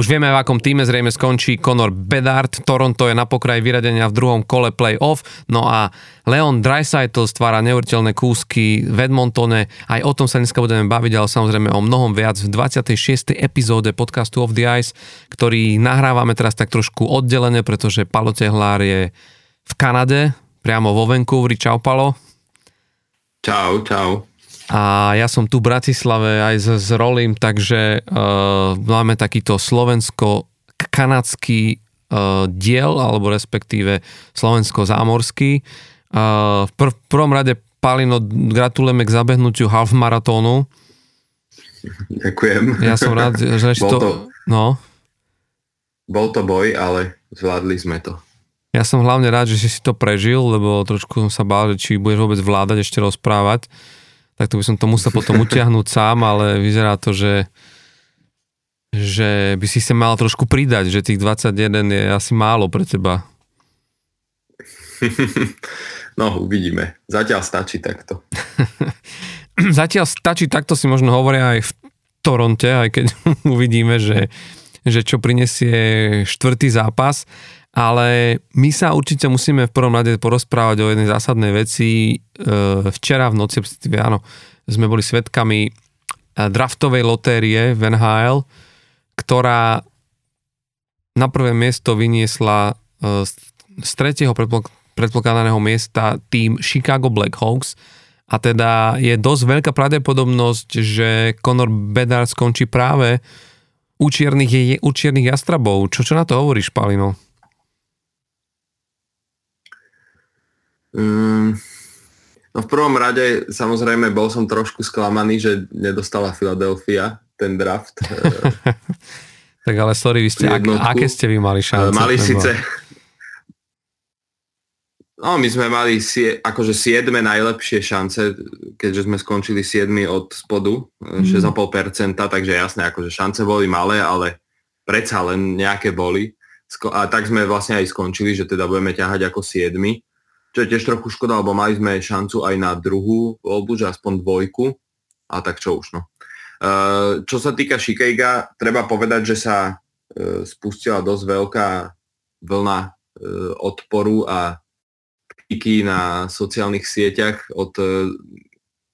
Už vieme, v akom týme zrejme skončí Conor Bedard. Toronto je na pokraji vyradenia v druhom kole play-off. No a Leon Dreisaitl stvára neuveriteľné kúsky v Edmontone. Aj o tom sa dneska budeme baviť, ale samozrejme o mnohom viac v 26. epizóde podcastu Of the Ice, ktorý nahrávame teraz tak trošku oddelené, pretože Palo Tehlár je v Kanade, priamo vo Vancouveri. Čau, Palo. Čau, čau. A ja som tu v Bratislave aj s, s Rolim, takže uh, máme takýto slovensko-kanadský uh, diel, alebo respektíve slovensko-zámorský. Uh, v pr- prvom rade, Palino, gratulujeme k zabehnutiu half maratónu. Ďakujem. Ja som rád, že to... No. Bol to boj, ale zvládli sme to. Ja som hlavne rád, že si to prežil, lebo trošku som sa bál, že či budeš vôbec vládať ešte rozprávať tak to by som to musel potom utiahnuť sám, ale vyzerá to, že že by si sa mal trošku pridať, že tých 21 je asi málo pre teba. No, uvidíme. Zatiaľ stačí takto. Zatiaľ stačí takto si možno hovoria aj v Toronte, aj keď uvidíme, že, že čo prinesie štvrtý zápas ale my sa určite musíme v prvom rade porozprávať o jednej zásadnej veci. E, včera v noci, áno, sme boli svetkami e, draftovej lotérie v NHL, ktorá na prvé miesto vyniesla e, z tretieho predpokladaného miesta tým Chicago Blackhawks a teda je dosť veľká pravdepodobnosť, že Conor Bedard skončí práve u čiernych, u čiernych jastrabov. Čo, čo na to hovoríš, Palino? Um, no v prvom rade samozrejme bol som trošku sklamaný, že nedostala Philadelphia ten draft. tak ale sorry, vy ste, ak, aké ste vy mali šance? Mali síce No, my sme mali sie, akože siedme najlepšie šance, keďže sme skončili siedmi od spodu, mm. 6,5%, takže jasné, akože šance boli malé, ale predsa len nejaké boli. A tak sme vlastne aj skončili, že teda budeme ťahať ako siedmi čo je tiež trochu škoda, lebo mali sme šancu aj na druhú voľbu, že aspoň dvojku, a tak čo už no. Uh, čo sa týka Shikeiga, treba povedať, že sa uh, spustila dosť veľká vlna uh, odporu a kritiky na sociálnych sieťach od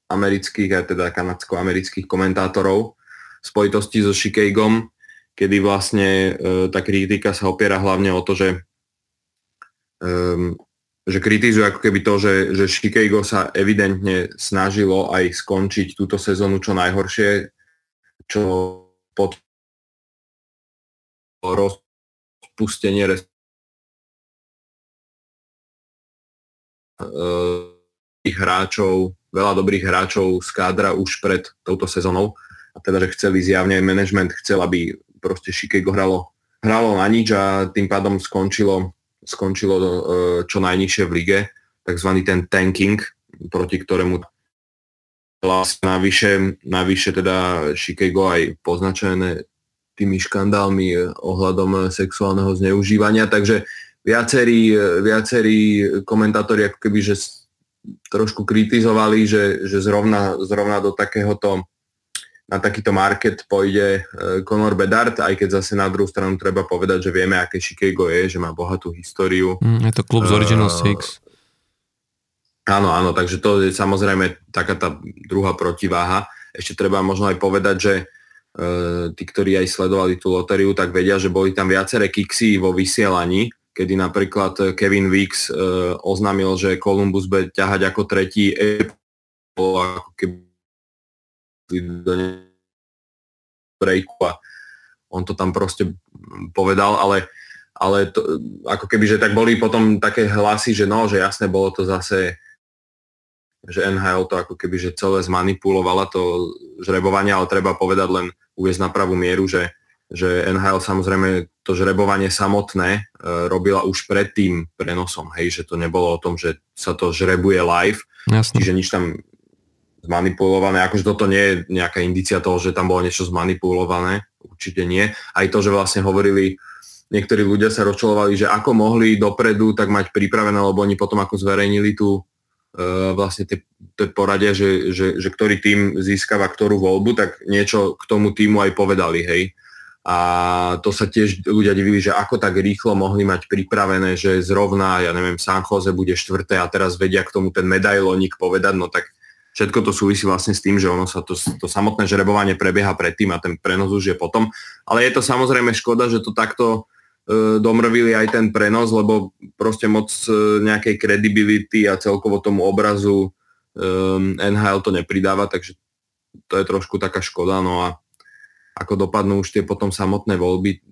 amerických a teda kanadsko-amerických komentátorov v spojitosti so Shikeigom, kedy vlastne tá kritika sa opiera hlavne o to, že že kritizujú ako keby to, že, že Chicago sa evidentne snažilo aj skončiť túto sezónu čo najhoršie, čo pod rozpustenie tých hráčov, veľa dobrých hráčov z kádra už pred touto sezónou. A teda, že chceli zjavne aj management chcel, aby proste Chicago hralo, hralo na nič a tým pádom skončilo skončilo e, čo najnižšie v lige, takzvaný ten tanking, proti ktorému navyše, navyše teda Chicago aj poznačené tými škandálmi ohľadom sexuálneho zneužívania, takže viacerí, viacerí komentátori ako keby, že trošku kritizovali, že, že zrovna, zrovna do takéhoto na takýto market pôjde e, Conor Bedard, aj keď zase na druhú stranu treba povedať, že vieme, aké Chicago je, že má bohatú históriu. Mm, je to klub z Original uh, Six. Áno, áno, takže to je samozrejme taká tá druhá protiváha. Ešte treba možno aj povedať, že uh, tí, ktorí aj sledovali tú lotériu, tak vedia, že boli tam viaceré kiksy vo vysielaní, kedy napríklad Kevin Weeks uh, oznámil, že Columbus bude ťahať ako tretí ako keby do breaku a on to tam proste povedal, ale, ale to, ako keby, že tak boli potom také hlasy, že no, že jasne bolo to zase že NHL to ako keby, že celé zmanipulovala to žrebovanie, ale treba povedať len uviezť na pravú mieru, že, že NHL samozrejme to žrebovanie samotné e, robila už pred tým prenosom, hej, že to nebolo o tom, že sa to žrebuje live, Jasne. čiže nič tam zmanipulované. Akože toto nie je nejaká indicia toho, že tam bolo niečo zmanipulované. Určite nie. Aj to, že vlastne hovorili, niektorí ľudia sa rozčulovali, že ako mohli dopredu tak mať pripravené, lebo oni potom ako zverejnili tú uh, vlastne tie poradia, že, že, že ktorý tým získava ktorú voľbu, tak niečo k tomu týmu aj povedali, hej. a to sa tiež ľudia divili, že ako tak rýchlo mohli mať pripravené, že zrovna, ja neviem, San Jose bude štvrté a teraz vedia k tomu ten medailonik povedať, no tak všetko to súvisí vlastne s tým, že ono sa to, to samotné žrebovanie prebieha predtým a ten prenos už je potom. Ale je to samozrejme škoda, že to takto e, domrvili aj ten prenos, lebo proste moc e, nejakej credibility a celkovo tomu obrazu e, NHL to nepridáva, takže to je trošku taká škoda. No a ako dopadnú už tie potom samotné voľby,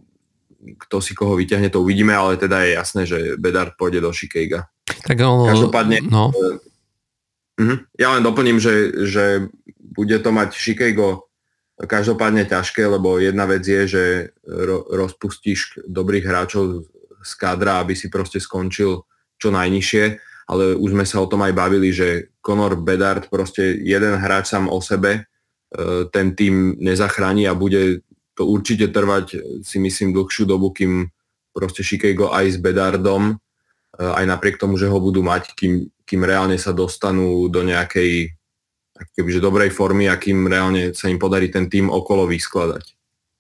kto si koho vyťahne, to uvidíme, ale teda je jasné, že Bedard pôjde do Shikeiga. Tak ono, Každopádne, no. Uh, ja len doplním, že, že bude to mať Shikeigo každopádne ťažké, lebo jedna vec je, že ro, rozpustíš dobrých hráčov z kádra, aby si proste skončil čo najnižšie, ale už sme sa o tom aj bavili, že Conor Bedard proste jeden hráč sám o sebe E, ten tým nezachráni a bude to určite trvať, si myslím, dlhšiu dobu, kým proste Shikego aj s Bedardom, e, aj napriek tomu, že ho budú mať, kým, kým reálne sa dostanú do nejakej kebyže dobrej formy a kým reálne sa im podarí ten tým okolo vyskladať.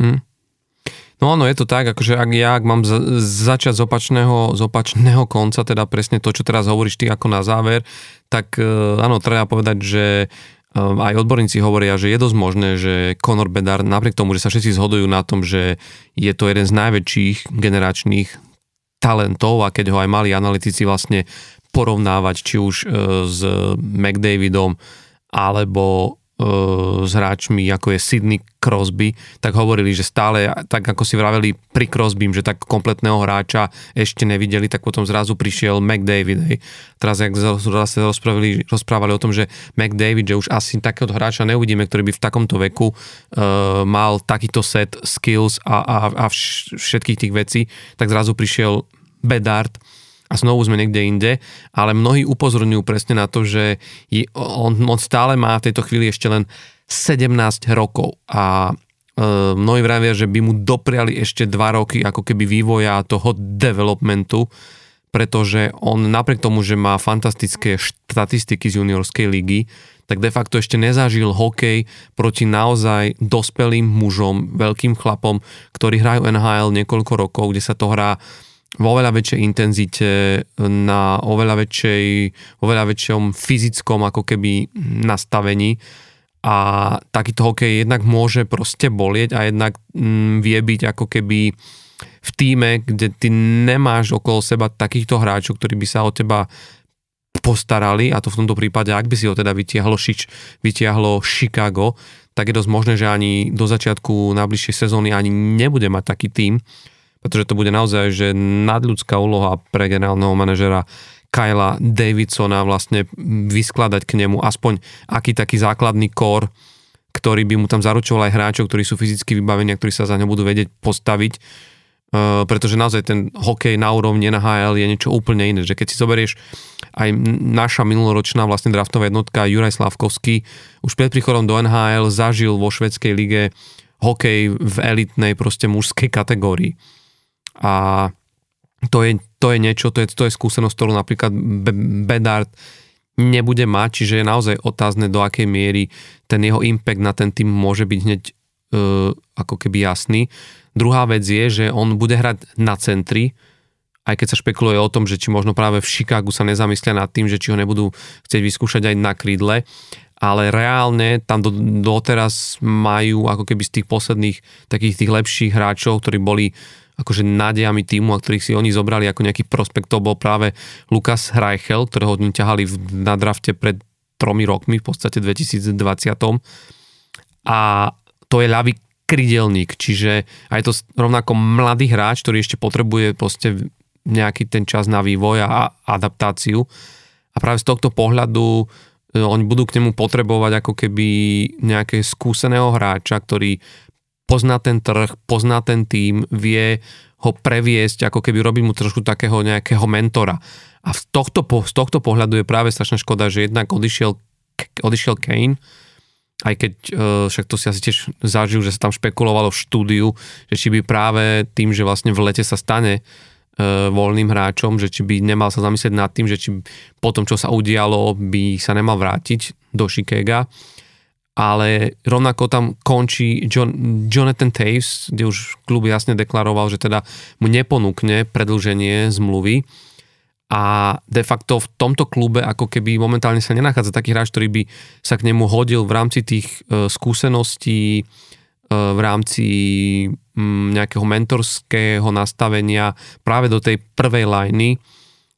Hmm. No áno, je to tak, akože ak ja ak mám za, začať z opačného, z opačného konca, teda presne to, čo teraz hovoríš ty ako na záver, tak e, áno, treba povedať, že Ehm, aj odborníci hovoria, že je dosť možné, že Conor Bedard, napriek tomu, že sa všetci zhodujú na tom, že je to jeden z najväčších generačných talentov a keď ho aj mali analytici vlastne porovnávať či už e, s McDavidom alebo s hráčmi, ako je Sidney Crosby, tak hovorili, že stále, tak ako si vraveli pri Crosbym, že tak kompletného hráča ešte nevideli, tak potom zrazu prišiel McDavid. Hej. Teraz, jak zase rozprávali, rozprávali o tom, že McDavid, že už asi takého hráča neuvidíme, ktorý by v takomto veku uh, mal takýto set skills a, a, a všetkých tých vecí, tak zrazu prišiel Bedard, a znovu sme niekde inde, ale mnohí upozorňujú presne na to, že on, on stále má v tejto chvíli ešte len 17 rokov. A e, mnohí vravia, že by mu dopriali ešte 2 roky ako keby vývoja toho developmentu, pretože on napriek tomu, že má fantastické štatistiky z juniorskej ligy, tak de facto ešte nezažil hokej proti naozaj dospelým mužom, veľkým chlapom, ktorí hrajú NHL niekoľko rokov, kde sa to hrá vo oveľa väčšej intenzite, na oveľa, väčšej, oveľa väčšom fyzickom ako keby nastavení. A takýto hokej jednak môže proste bolieť a jednak mm, vie byť ako keby v týme, kde ty nemáš okolo seba takýchto hráčov, ktorí by sa o teba postarali a to v tomto prípade, ak by si ho teda vytiahlo, šič, vytiahlo Chicago, tak je dosť možné, že ani do začiatku najbližšej sezóny ani nebude mať taký tým, pretože to bude naozaj že nadľudská úloha pre generálneho manažera Kyla Davidsona vlastne vyskladať k nemu aspoň aký taký základný kór, ktorý by mu tam zaručoval aj hráčov, ktorí sú fyzicky vybavení a ktorí sa za ňo budú vedieť postaviť. Uh, pretože naozaj ten hokej na úrovni NHL je niečo úplne iné. Že keď si zoberieš aj naša minuloročná vlastne draftová jednotka Juraj Slavkovský už pred príchodom do NHL zažil vo švedskej lige hokej v elitnej proste mužskej kategórii a to je, to je niečo, to je, to je skúsenosť, ktorú napríklad Bedard nebude mať, čiže je naozaj otázne, do akej miery ten jeho impact na ten tým môže byť hneď uh, ako keby jasný. Druhá vec je, že on bude hrať na centri, aj keď sa špekuluje o tom, že či možno práve v Chicagu sa nezamyslia nad tým, že či ho nebudú chcieť vyskúšať aj na krídle, ale reálne tam do, doteraz majú ako keby z tých posledných takých tých lepších hráčov, ktorí boli akože nádejami týmu a ktorých si oni zobrali ako nejaký prospekt, to bol práve Lukas Hreichel, ktorého oni ťahali na drafte pred tromi rokmi, v podstate 2020. A to je ľavý krydelník, čiže aj to rovnako mladý hráč, ktorý ešte potrebuje proste nejaký ten čas na vývoj a adaptáciu. A práve z tohto pohľadu e, oni budú k nemu potrebovať ako keby nejaké skúseného hráča, ktorý pozná ten trh, pozná ten tým, vie ho previesť, ako keby robiť mu trošku takého nejakého mentora. A z tohto, z tohto pohľadu je práve strašná škoda, že jednak odišiel, odišiel Kane, aj keď e, však to si asi tiež zažil, že sa tam špekulovalo v štúdiu, že či by práve tým, že vlastne v lete sa stane e, voľným hráčom, že či by nemal sa zamyslieť nad tým, že či po tom, čo sa udialo, by sa nemal vrátiť do Chicaga ale rovnako tam končí John, Jonathan Taves, kde už klub jasne deklaroval, že teda mu neponúkne predlženie zmluvy a de facto v tomto klube ako keby momentálne sa nenachádza taký hráč, ktorý by sa k nemu hodil v rámci tých uh, skúseností, uh, v rámci um, nejakého mentorského nastavenia práve do tej prvej lajny.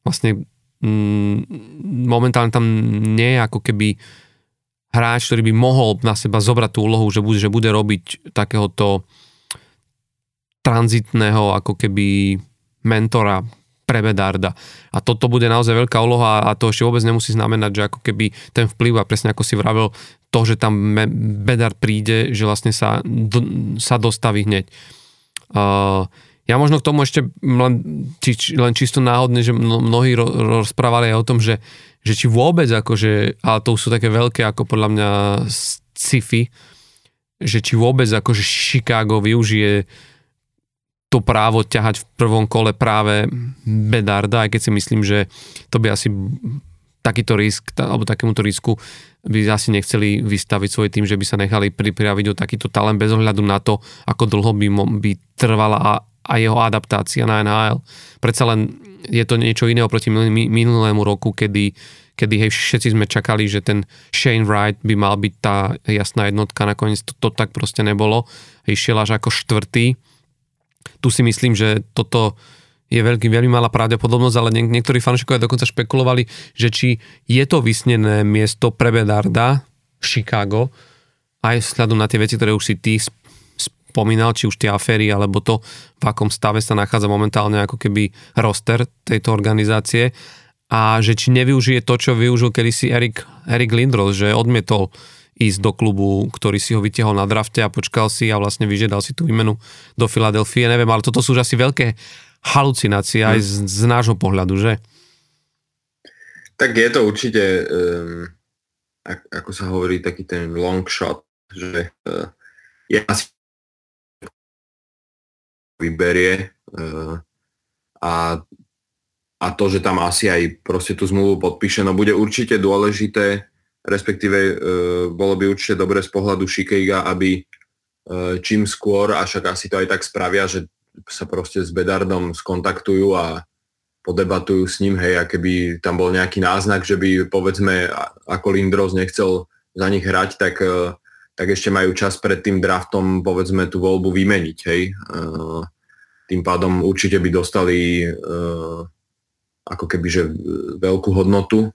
Vlastne um, momentálne tam nie je ako keby hráč, ktorý by mohol na seba zobrať tú úlohu, že bude, že bude robiť takéhoto tranzitného ako keby mentora pre Bedarda. A toto bude naozaj veľká úloha a to ešte vôbec nemusí znamenať, že ako keby ten vplyv a presne ako si vravel, to, že tam Bedard príde, že vlastne sa, sa dostaví hneď. Uh, ja možno k tomu ešte len, či, len čisto náhodne, že mnohí ro, rozprávali aj o tom, že, že či vôbec akože, ale to sú také veľké ako podľa mňa sci-fi, že či vôbec akože Chicago využije to právo ťahať v prvom kole práve Bedarda, aj keď si myslím, že to by asi takýto risk, alebo takémuto risku by asi nechceli vystaviť svoj tým, že by sa nechali pripraviť o takýto talent bez ohľadu na to, ako dlho by, by trvala a, a jeho adaptácia na NHL. Predsa len je to niečo iné oproti minulému roku, kedy, kedy hej, všetci sme čakali, že ten Shane Wright by mal byť tá jasná jednotka, nakoniec to, to tak proste nebolo. Išiel až ako štvrtý tu si myslím, že toto je veľký, veľmi malá pravdepodobnosť, ale niek- niektorí fanúšikovia dokonca špekulovali, že či je to vysnené miesto pre Bedarda Chicago, aj vzhľadom na tie veci, ktoré už si ty spomínal, či už tie aféry, alebo to, v akom stave sa nachádza momentálne ako keby roster tejto organizácie a že či nevyužije to, čo využil kedysi Erik, Erik Lindros, že odmietol ísť do klubu, ktorý si ho vytiahol na drafte a počkal si a vlastne vyžiadal si tú výmenu do Filadelfie. Neviem, ale toto sú už asi veľké halucinácie aj z, z nášho pohľadu, že? Tak je to určite, um, ako sa hovorí, taký ten long shot, že uh, je asi vyberie uh, a, a to, že tam asi aj proste tú zmluvu podpíše, no bude určite dôležité respektíve e, bolo by určite dobre z pohľadu Šikejga, aby e, čím skôr, a však asi to aj tak spravia, že sa proste s Bedardom skontaktujú a podebatujú s ním, hej, a keby tam bol nejaký náznak, že by povedzme, ako Lindros nechcel za nich hrať, tak, e, tak ešte majú čas pred tým draftom povedzme tú voľbu vymeniť, hej. Tým pádom určite by dostali ako keby že veľkú hodnotu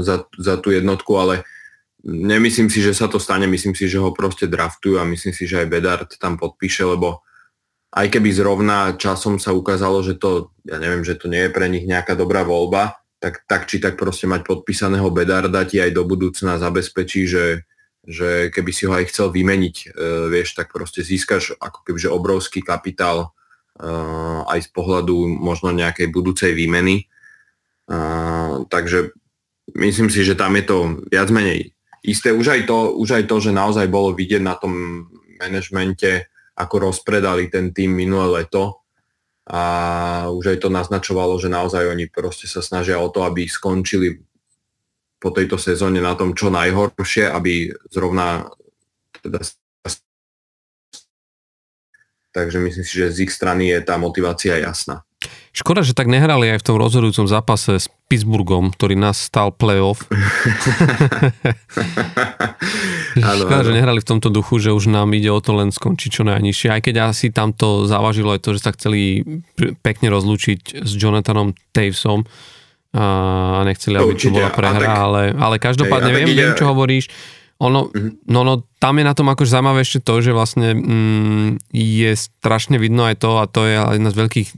za, za tú jednotku, ale Nemyslím si, že sa to stane, myslím si, že ho proste draftujú a myslím si, že aj Bedard tam podpíše, lebo aj keby zrovna časom sa ukázalo, že to, ja neviem, že to nie je pre nich nejaká dobrá voľba, tak, tak či tak proste mať podpísaného Bedarda ti aj do budúcna zabezpečí, že, že keby si ho aj chcel vymeniť, e, vieš, tak proste získaš ako keby že obrovský kapitál e, aj z pohľadu možno nejakej budúcej výmeny. E, takže myslím si, že tam je to viac menej isté. Už aj, to, už aj to, že naozaj bolo vidieť na tom manažmente, ako rozpredali ten tým minulé leto a už aj to naznačovalo, že naozaj oni proste sa snažia o to, aby skončili po tejto sezóne na tom čo najhoršie, aby zrovna teda Takže myslím si, že z ich strany je tá motivácia jasná. Škoda, že tak nehrali aj v tom rozhodujúcom zápase s Pittsburghom, ktorý nás stal playoff. Škoda, že nehrali v tomto duchu, že už nám ide o to len skončiť čo najnižšie. Aj keď asi tam to závažilo aj to, že sa chceli pekne rozlúčiť s Jonathanom Tavesom a nechceli, aby to bola prehra, tak, ale, ale každopádne hej, viem, ide... viem, čo hovoríš ono, mm-hmm. no, no, tam je na tom akože zaujímavé ešte to, že vlastne mm, je strašne vidno aj to, a to je jedna z veľkých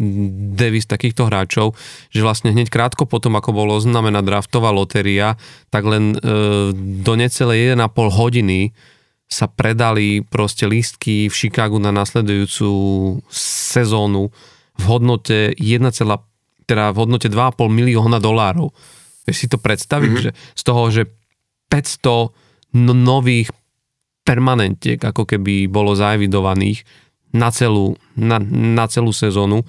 devis takýchto hráčov, že vlastne hneď krátko potom, ako bolo oznámená draftová lotéria, tak len e, do necelej 1,5 hodiny sa predali proste lístky v Chicagu na nasledujúcu sezónu v hodnote 1, teda v hodnote 2,5 milióna dolárov. Vieš si to predstaviť, mm-hmm. že z toho, že 500 no, nových permanentiek, ako keby bolo zaevidovaných na celú, na, na celú sezónu,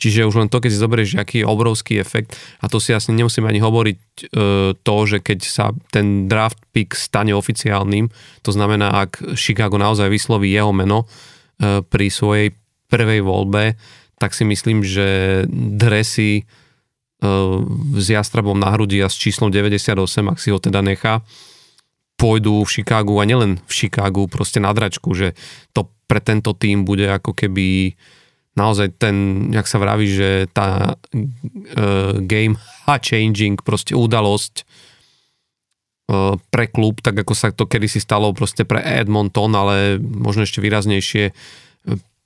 Čiže už len to, keď si zoberieš, aký je obrovský efekt, a to si asi nemusíme ani hovoriť e, to, že keď sa ten draft pick stane oficiálnym, to znamená, ak Chicago naozaj vysloví jeho meno e, pri svojej prvej voľbe, tak si myslím, že dresy e, s jastrabom na hrudi a s číslom 98, ak si ho teda nechá, pôjdu v Chicagu a nielen v Chicagu, proste na dračku, že to pre tento tým bude ako keby naozaj ten, jak sa vraví, že tá uh, game a changing proste udalosť uh, pre klub, tak ako sa to kedysi stalo proste pre Edmonton, ale možno ešte výraznejšie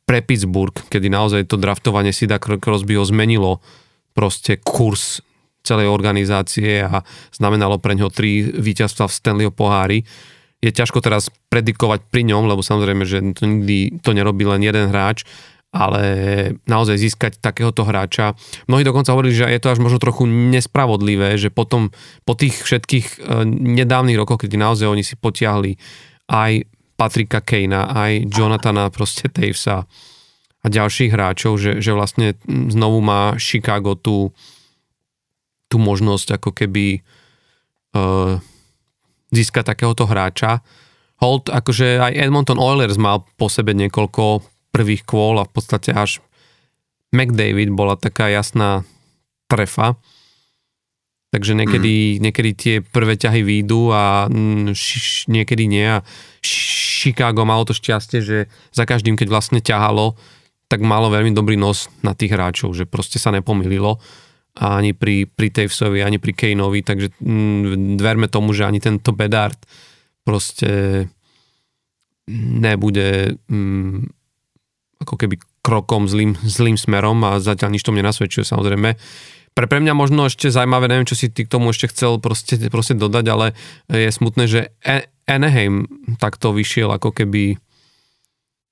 pre Pittsburgh, kedy naozaj to draftovanie Sida Crosbyho zmenilo proste kurz celej organizácie a znamenalo pre ňo tri víťazstva v Stanleyho pohári. Je ťažko teraz predikovať pri ňom, lebo samozrejme, že to nikdy to nerobí len jeden hráč, ale naozaj získať takéhoto hráča. Mnohí dokonca hovorili, že je to až možno trochu nespravodlivé, že potom po tých všetkých e, nedávnych rokoch, keď naozaj oni si potiahli aj Patrika Kejna, aj Jonathana proste Tavesa a ďalších hráčov, že, že vlastne znovu má Chicago tú, tú možnosť ako keby uh, získať takéhoto hráča. Holt, akože aj Edmonton Oilers mal po sebe niekoľko prvých kôl a v podstate až McDavid bola taká jasná trefa. Takže niekedy, mm. niekedy tie prvé ťahy výjdu a š, niekedy nie. A Chicago malo to šťastie, že za každým, keď vlastne ťahalo, tak malo veľmi dobrý nos na tých hráčov, že proste sa nepomililo ani pri, pri Tavesovi, ani pri Kaneovi, takže mm, dverme tomu, že ani tento Bedard proste nebude mm, ako keby krokom zlým, zlým smerom a zatiaľ nič to mne nasvedčuje samozrejme. Pre, pre mňa možno ešte zaujímavé, neviem, čo si ty k tomu ešte chcel proste, proste dodať, ale je smutné, že Anaheim takto vyšiel ako keby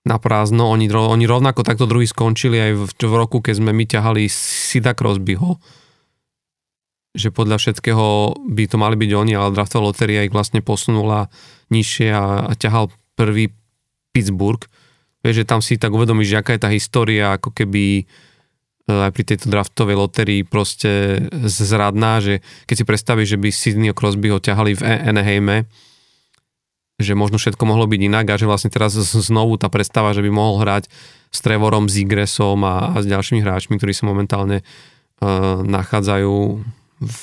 na prázdno. Oni, oni rovnako takto druhý skončili aj v, v roku, keď sme my ťahali Sida Crosbyho že podľa všetkého by to mali byť oni, ale draftová loteria ich vlastne posunula nižšie a, a ťahal prvý Pittsburgh. Vieš, že tam si tak uvedomíš, že aká je tá história, ako keby e, aj pri tejto draftovej loterii proste zradná, že keď si predstavíš, že by Sydney a Crosby ho ťahali v Anaheime, že možno všetko mohlo byť inak a že vlastne teraz znovu tá predstava, že by mohol hrať s Trevorom, Zigresom a, a s ďalšími hráčmi, ktorí sa momentálne uh, nachádzajú v,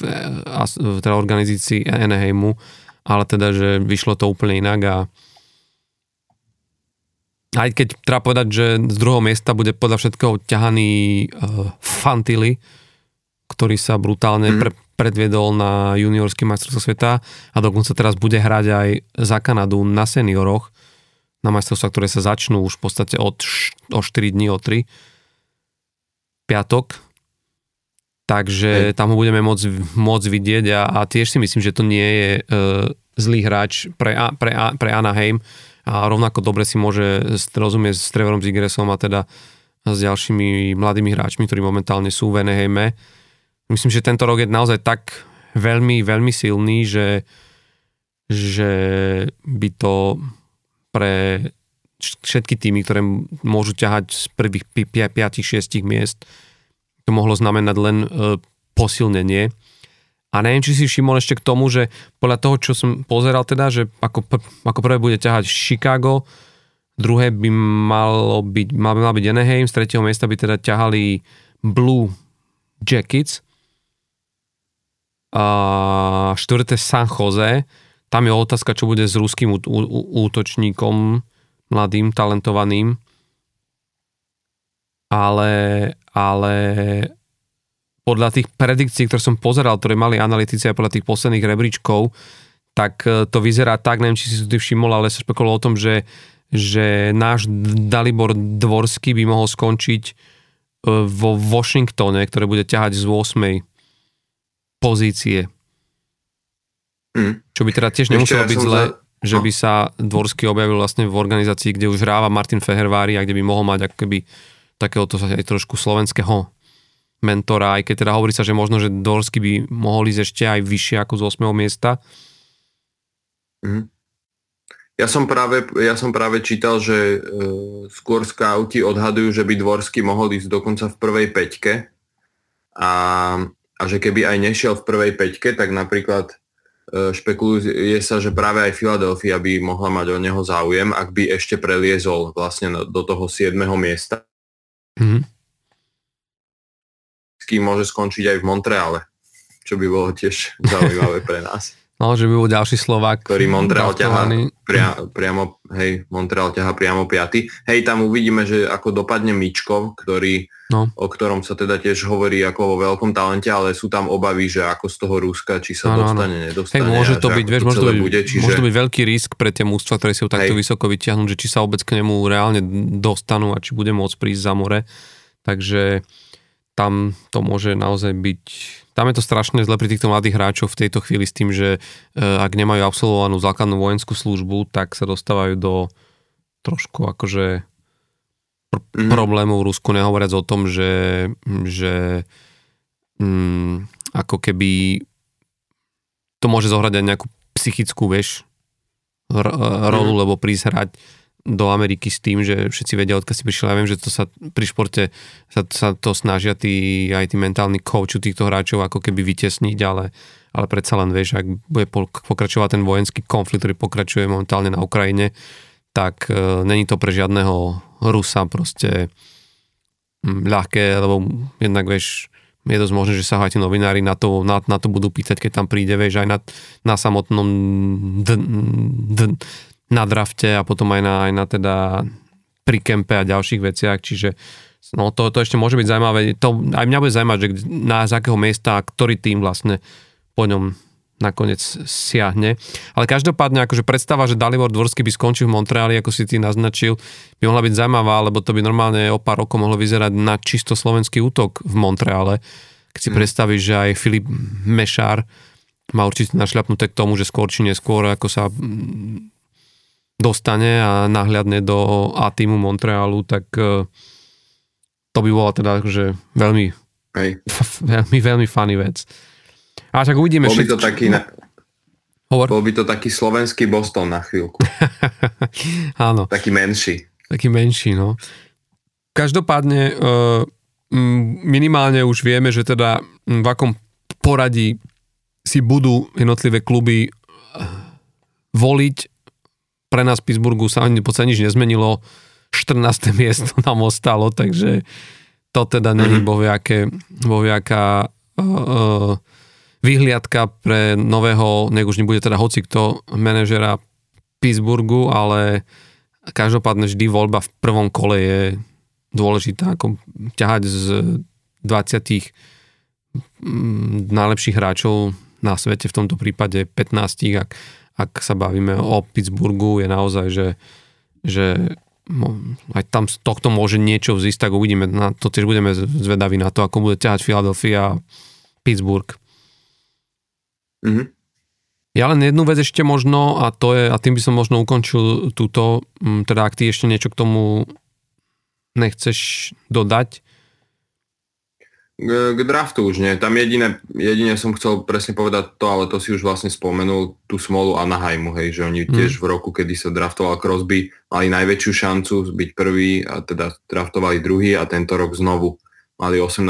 v teda organizácii Anaheimu, ale teda, že vyšlo to úplne inak a aj keď treba povedať, že z druhého miesta bude podľa všetkého ťahaný uh, Fantily, ktorý sa brutálne mm. pre, predviedol na juniorský majstrovstvo sveta a dokonca teraz bude hrať aj za Kanadu na senioroch, na majstrovstvá, ktoré sa začnú už v podstate od, o 4 dní, o 3 piatok. Takže tam ho budeme môcť, môcť vidieť a, a tiež si myslím, že to nie je uh, zlý hráč pre, pre, pre Anaheim, a rovnako dobre si môže rozumieť s Trevorom Zigresom a teda s ďalšími mladými hráčmi, ktorí momentálne sú v Enehejme. Myslím, že tento rok je naozaj tak veľmi, veľmi silný, že, že by to pre všetky týmy, ktoré môžu ťahať z prvých 5-6 miest, to mohlo znamenať len e, posilnenie. A neviem, či si všimol ešte k tomu, že podľa toho, čo som pozeral teda, že ako, ako prvé bude ťahať Chicago, druhé by malo byť, mal by mal byť Anaheim, z tretieho miesta by teda ťahali Blue Jackets, a štvrté San Jose, tam je otázka, čo bude s ruským útočníkom, mladým, talentovaným. Ale, ale podľa tých predikcií, ktoré som pozeral, ktoré mali analytici aj podľa tých posledných rebríčkov, tak e, to vyzerá tak, neviem, či si to ty všimol, ale sa špekulovalo o tom, že, že náš Dalibor Dvorský by mohol skončiť e, vo Washingtone, ktoré bude ťahať z 8. pozície. Mm. Čo by teda tiež nemuselo byť zle, za... že by sa Dvorský objavil vlastne v organizácii, kde už hráva Martin Fehervári a kde by mohol mať akoby takéhoto aj trošku slovenského mentora, aj keď teda hovorí sa, že možno, že Dorsky by mohol ísť ešte aj vyššie ako z 8. miesta. Mm. Ja som práve, ja som práve čítal, že uh, skôr skauti odhadujú, že by Dvorský mohol ísť dokonca v prvej peťke a, a že keby aj nešiel v prvej peťke, tak napríklad uh, špekuluje sa, že práve aj Filadelfia by mohla mať o neho záujem, ak by ešte preliezol vlastne do toho 7. miesta. Mm-hmm. Kým môže skončiť aj v Montreale, čo by bolo tiež zaujímavé pre nás. No, že by bol ďalší Slovák. Ktorý Montreal ťaha, pria, priamo, hej, Montreal ťaha priamo piaty. Hej, tam uvidíme, že ako dopadne Mičko, ktorý, no. o ktorom sa teda tiež hovorí ako o veľkom talente, ale sú tam obavy, že ako z toho Rúska, či sa no, dostane, no. nedostane. Hej, môže to byť, vieš, môže to byť, bude, čiže... môže to byť veľký risk pre tie mústva, ktoré si ho takto hej. vysoko vyťahnúť, že či sa vôbec k nemu reálne dostanú a či bude môcť prísť za more. Takže tam to môže naozaj byť tam je to strašne zle pri týchto mladých hráčov v tejto chvíli s tým, že e, ak nemajú absolvovanú základnú vojenskú službu, tak sa dostávajú do trošku akože pr- mm-hmm. problémov v Rusku, nehovoriac o tom, že, že mm, ako keby to môže zohrať aj nejakú psychickú, vieš, r- rolu, mm-hmm. lebo prísť hrať do Ameriky s tým, že všetci vedia, odkiaľ si prišiel. Ja viem, že to sa pri športe sa, sa to snažia tí, aj tí mentálni coachu týchto hráčov ako keby vytesniť, ale, ale predsa len vieš, ak bude pokračovať ten vojenský konflikt, ktorý pokračuje momentálne na Ukrajine, tak e, není to pre žiadneho Rusa proste m, ľahké, lebo jednak vieš, je dosť možné, že sa aj tí novinári na to, na, na to budú pýtať, keď tam príde, vieš, aj na, na samotnom d, d, na drafte a potom aj na, aj na teda pri kempe a ďalších veciach, čiže no to, to ešte môže byť zaujímavé. To, aj mňa bude zaujímať, že na z akého miesta, ktorý tým vlastne po ňom nakoniec siahne. Ale každopádne akože predstava, že Dalibor Dvorský by skončil v Montreali, ako si ty naznačil, by mohla byť zaujímavá, lebo to by normálne o pár rokov mohlo vyzerať na čisto slovenský útok v Montreale. Keď si mm. predstavíš, že aj Filip Mešár má určite našľapnuté k tomu, že skôr či neskôr, ako sa dostane a nahliadne do A týmu Montrealu, tak e, to by bola teda že veľmi, Hej. veľmi, veľmi funny vec. A však uvidíme. Bol by to taký, na... Hovor. Bol by to taký slovenský Boston na chvíľku. Áno. Taký menší. Taký menší, no. Každopádne e, minimálne už vieme, že teda v akom poradí si budú jednotlivé kluby e, voliť pre nás v Pittsburghu sa ani podstate nič nezmenilo. 14. miesto nám ostalo, takže to teda není boviaké, boviaká uh, uh, vyhliadka pre nového, nech už nebude teda hoci kto manažera Pittsburghu, ale každopádne vždy voľba v prvom kole je dôležitá, ako ťahať z 20 mm, najlepších hráčov na svete, v tomto prípade 15, ak ak sa bavíme o Pittsburghu, je naozaj, že, že aj tam z tohto môže niečo vzísť, tak uvidíme. Na to tiež budeme zvedaví na to, ako bude ťahať Philadelphia a Pittsburgh. Mm-hmm. Ja len jednu vec ešte možno, a to je, a tým by som možno ukončil túto, teda ak ty ešte niečo k tomu nechceš dodať, k draftu už nie. Tam jediné, jediné som chcel presne povedať to, ale to si už vlastne spomenul, tú smolu Anaheimu, hej, že oni mm. tiež v roku, kedy sa draftoval Crosby, mali najväčšiu šancu byť prvý a teda draftovali druhý a tento rok znovu mali 18,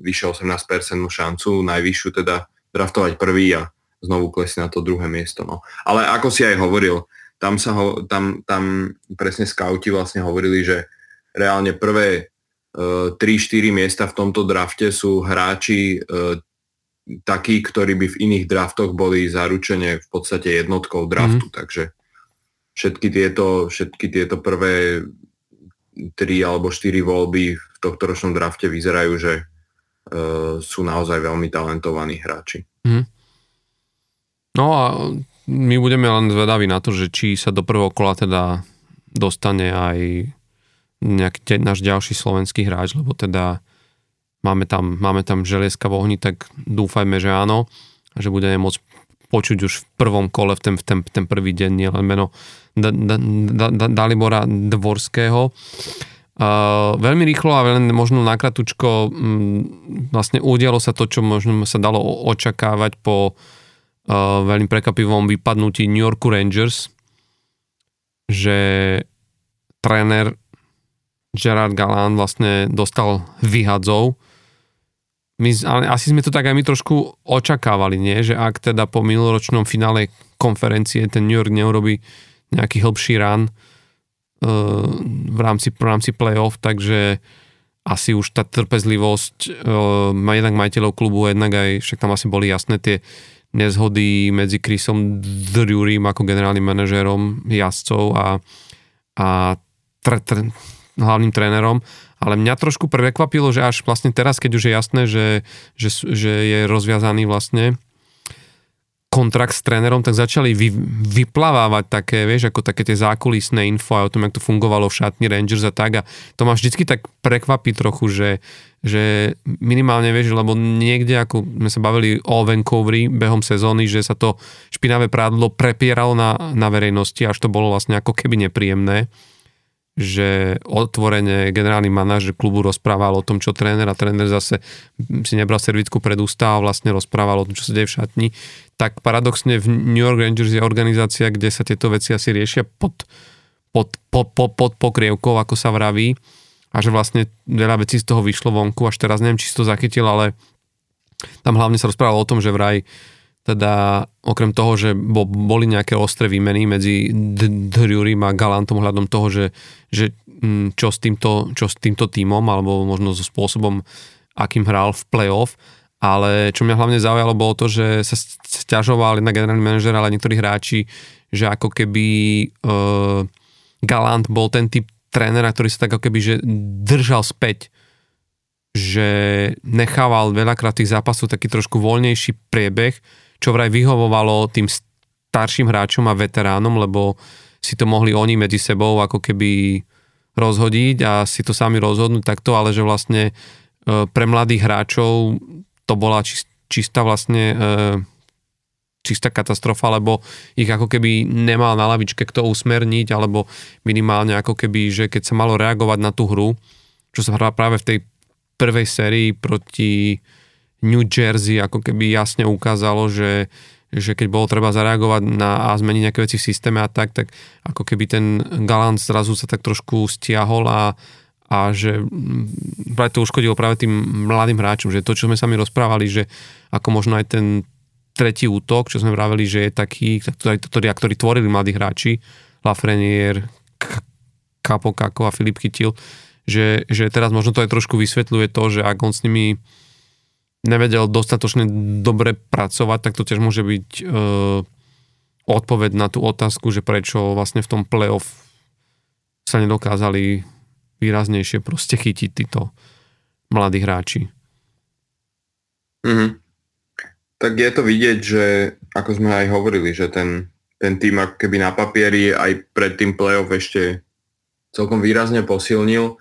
vyše 18% šancu, najvyššiu teda draftovať prvý a znovu klesli na to druhé miesto. No. Ale ako si aj hovoril, tam, sa ho, tam, tam presne skauti vlastne hovorili, že reálne prvé 3-4 miesta v tomto drafte sú hráči e, takí, ktorí by v iných draftoch boli zaručene v podstate jednotkou draftu, mm-hmm. takže všetky tieto, všetky tieto prvé 3 alebo 4 voľby v tohto ročnom drafte vyzerajú, že uh, sú naozaj veľmi talentovaní hráči. Mm. No a my budeme len zvedaví na to, že či sa do prvého kola teda dostane aj nejaký náš ďalší slovenský hráč, lebo teda máme tam, máme tam želieska v ohni, tak dúfajme, že áno, že budeme môcť počuť už v prvom kole, v ten, v ten, ten prvý deň, nielen meno da, da, da, da, Dalibora Dvorského. Uh, veľmi rýchlo a veľmi možno nakratučko um, vlastne udialo sa to, čo možno sa dalo očakávať po uh, veľmi prekvapivom vypadnutí New Yorku Rangers, že tréner Gerard Galán vlastne dostal vyhadzov. My, ale asi sme to tak aj my trošku očakávali, nie? že ak teda po minuloročnom finále konferencie ten New York neurobi nejaký hĺbší run uh, v rámci, v rámci playoff, takže asi už tá trpezlivosť uh, jednak majiteľov klubu, jednak aj, však tam asi boli jasné tie nezhody medzi Chrisom Drurym ako generálnym manažérom jazdcov a, a tr, tr, hlavným trénerom, ale mňa trošku prekvapilo, že až vlastne teraz, keď už je jasné, že, že, že je rozviazaný vlastne kontrakt s trénerom, tak začali vy, vyplavávať také, vieš, ako také tie zákulisné info a o tom, jak to fungovalo v šatni Rangers a tak. A to ma vždycky tak prekvapí trochu, že, že minimálne, vieš, lebo niekde, ako sme sa bavili o Vancouveri behom sezóny, že sa to špinavé prádlo prepieralo na, na verejnosti, až to bolo vlastne ako keby nepríjemné že otvorene generálny manažer klubu rozprával o tom, čo tréner a tréner zase si nebral servítku pred ústa a vlastne rozprával o tom, čo sa deje v šatni, tak paradoxne v New York Rangers je organizácia, kde sa tieto veci asi riešia pod, pod, pod, pod, pod pokrievkou, ako sa vraví a že vlastne veľa vecí z toho vyšlo vonku, až teraz neviem, či si to zachytil, ale tam hlavne sa rozprávalo o tom, že vraj teda okrem toho, že boli nejaké ostré výmeny medzi Drurym a Galantom hľadom toho, že, že mm, čo, s týmto, čo s týmto tímom, alebo možno so spôsobom, akým hral v playoff, ale čo mňa hlavne zaujalo bolo to, že sa stiažoval na generálny manažer, ale niektorí hráči, že ako keby uh, Galant bol ten typ trénera, ktorý sa tak ako keby že držal späť že nechával veľakrát tých zápasov taký trošku voľnejší priebeh, čo vraj vyhovovalo tým starším hráčom a veteránom, lebo si to mohli oni medzi sebou ako keby rozhodiť a si to sami rozhodnúť takto, ale že vlastne e, pre mladých hráčov to bola čistá vlastne e, čistá katastrofa, lebo ich ako keby nemal na lavičke kto usmerniť, alebo minimálne ako keby, že keď sa malo reagovať na tú hru, čo sa práve v tej prvej sérii proti New Jersey ako keby jasne ukázalo, že, že keď bolo treba zareagovať na, a zmeniť nejaké veci v systéme a tak, tak ako keby ten Galant zrazu sa tak trošku stiahol a, a že práve to uškodilo práve tým mladým hráčom, že to, čo sme sami rozprávali, že ako možno aj ten tretí útok, čo sme vraveli, že je taký, ktorý, ktorý, ktorý tvorili mladí hráči, Lafreniere, Kapokako a Filip Chytil, že, že teraz možno to aj trošku vysvetľuje to, že ak on s nimi nevedel dostatočne dobre pracovať, tak to tiež môže byť e, odpoveď na tú otázku, že prečo vlastne v tom playoff sa nedokázali výraznejšie proste chytiť títo mladí hráči. Mm-hmm. Tak je to vidieť, že ako sme aj hovorili, že ten, ten tým ako keby na papieri aj pred tým playoff ešte celkom výrazne posilnil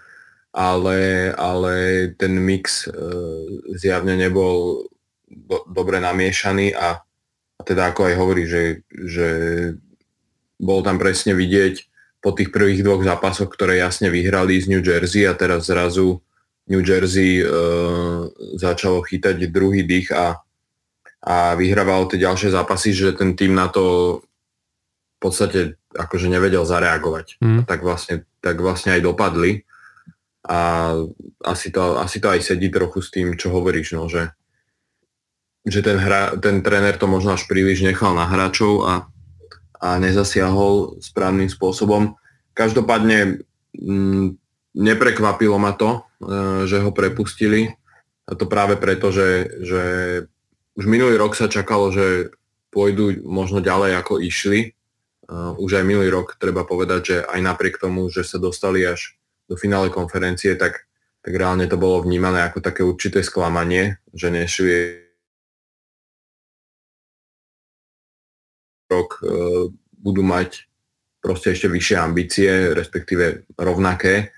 ale, ale ten mix e, zjavne nebol do, dobre namiešaný a, a teda ako aj hovorí, že, že bol tam presne vidieť po tých prvých dvoch zápasoch, ktoré jasne vyhrali z New Jersey a teraz zrazu New Jersey e, začalo chytať druhý dých a, a vyhrával tie ďalšie zápasy, že ten tým na to v podstate akože nevedel zareagovať. Mm. tak, vlastne, tak vlastne aj dopadli a asi to, asi to aj sedí trochu s tým, čo hovoríš, no, že, že ten, hra, ten tréner to možno až príliš nechal na hráčov a, a nezasiahol správnym spôsobom. Každopádne m, mm, neprekvapilo ma to, e, že ho prepustili a to práve preto, že, že už minulý rok sa čakalo, že pôjdu možno ďalej ako išli. Uh, už aj minulý rok treba povedať, že aj napriek tomu, že sa dostali až do finále konferencie, tak, tak reálne to bolo vnímané ako také určité sklamanie, že nešli rok e, budú mať proste ešte vyššie ambície, respektíve rovnaké.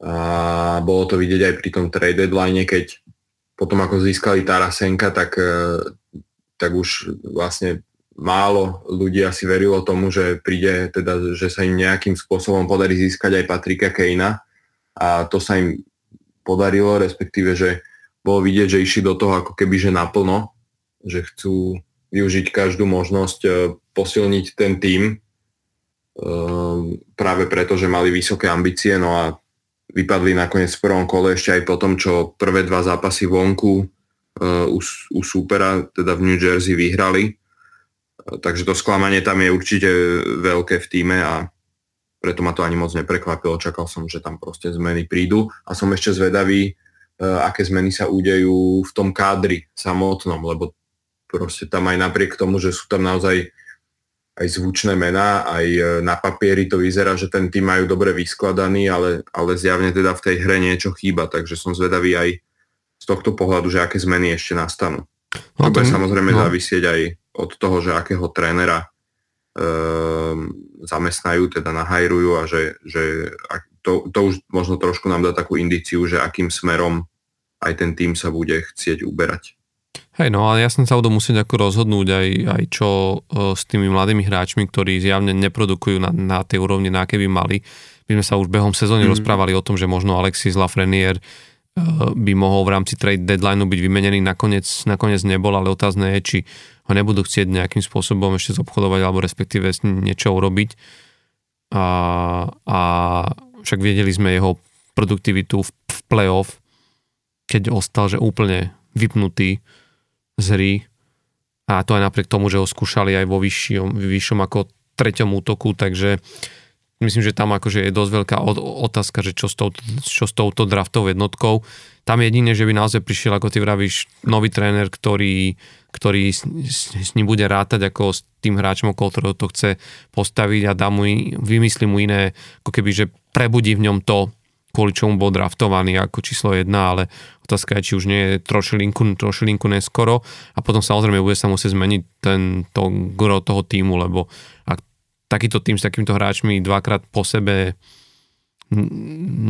A bolo to vidieť aj pri tom trade deadline, keď potom ako získali Tarasenka, tak, e, tak už vlastne málo ľudí asi verilo tomu, že príde, teda, že sa im nejakým spôsobom podarí získať aj Patrika Kejna a to sa im podarilo, respektíve, že bolo vidieť, že išli do toho ako keby, že naplno, že chcú využiť každú možnosť e, posilniť ten tím. práve preto, že mali vysoké ambície, no a vypadli nakoniec v prvom kole ešte aj po tom, čo prvé dva zápasy vonku u, u súpera, teda v New Jersey vyhrali. Takže to sklamanie tam je určite veľké v týme a preto ma to ani moc neprekvapilo. Čakal som, že tam proste zmeny prídu a som ešte zvedavý, aké zmeny sa udejú v tom kádri samotnom, lebo proste tam aj napriek tomu, že sú tam naozaj aj zvučné mená, aj e, na papieri to vyzerá, že ten tým majú dobre vyskladaný, ale, ale zjavne teda v tej hre niečo chýba, takže som zvedavý aj z tohto pohľadu, že aké zmeny ešte nastanú. No, to bude samozrejme no. závisieť aj od toho, že akého trénera e, zamestnajú, teda nahajrujú a že, že to, to už možno trošku nám dá takú indiciu, že akým smerom aj ten tým sa bude chcieť uberať. Hej, no ale jasne sa budú musieť ako rozhodnúť aj, aj čo uh, s tými mladými hráčmi, ktorí zjavne neprodukujú na, na tej úrovni, na aké by mali. My sme sa už behom sezóny mm. rozprávali o tom, že možno Alexis Lafreniere uh, by mohol v rámci trade deadlineu byť vymenený, nakoniec, nakoniec nebol, ale otázne je, či ho nebudú chcieť nejakým spôsobom ešte zobchodovať alebo respektíve niečo urobiť. A, a však vedeli sme jeho produktivitu v, v playoff, keď ostal, že úplne vypnutý z hry a to aj napriek tomu, že ho skúšali aj vo vyššom, vyššom ako treťom útoku, takže myslím, že tam akože je dosť veľká otázka, že čo s, touto, čo s touto draftovou jednotkou. Tam jedine, že by naozaj prišiel, ako ty vravíš, nový tréner, ktorý, ktorý s, s ním bude rátať ako s tým hráčom, okolo ktorého to chce postaviť a dá mu, vymyslí mu iné, ako keby, že prebudí v ňom to, kvôli čomu bol draftovaný ako číslo jedna, ale otázka je, či už nie je trošilinku, trošilinku neskoro. A potom samozrejme bude sa musieť zmeniť ten, to gro toho týmu, lebo ak takýto tým s takýmito hráčmi dvakrát po sebe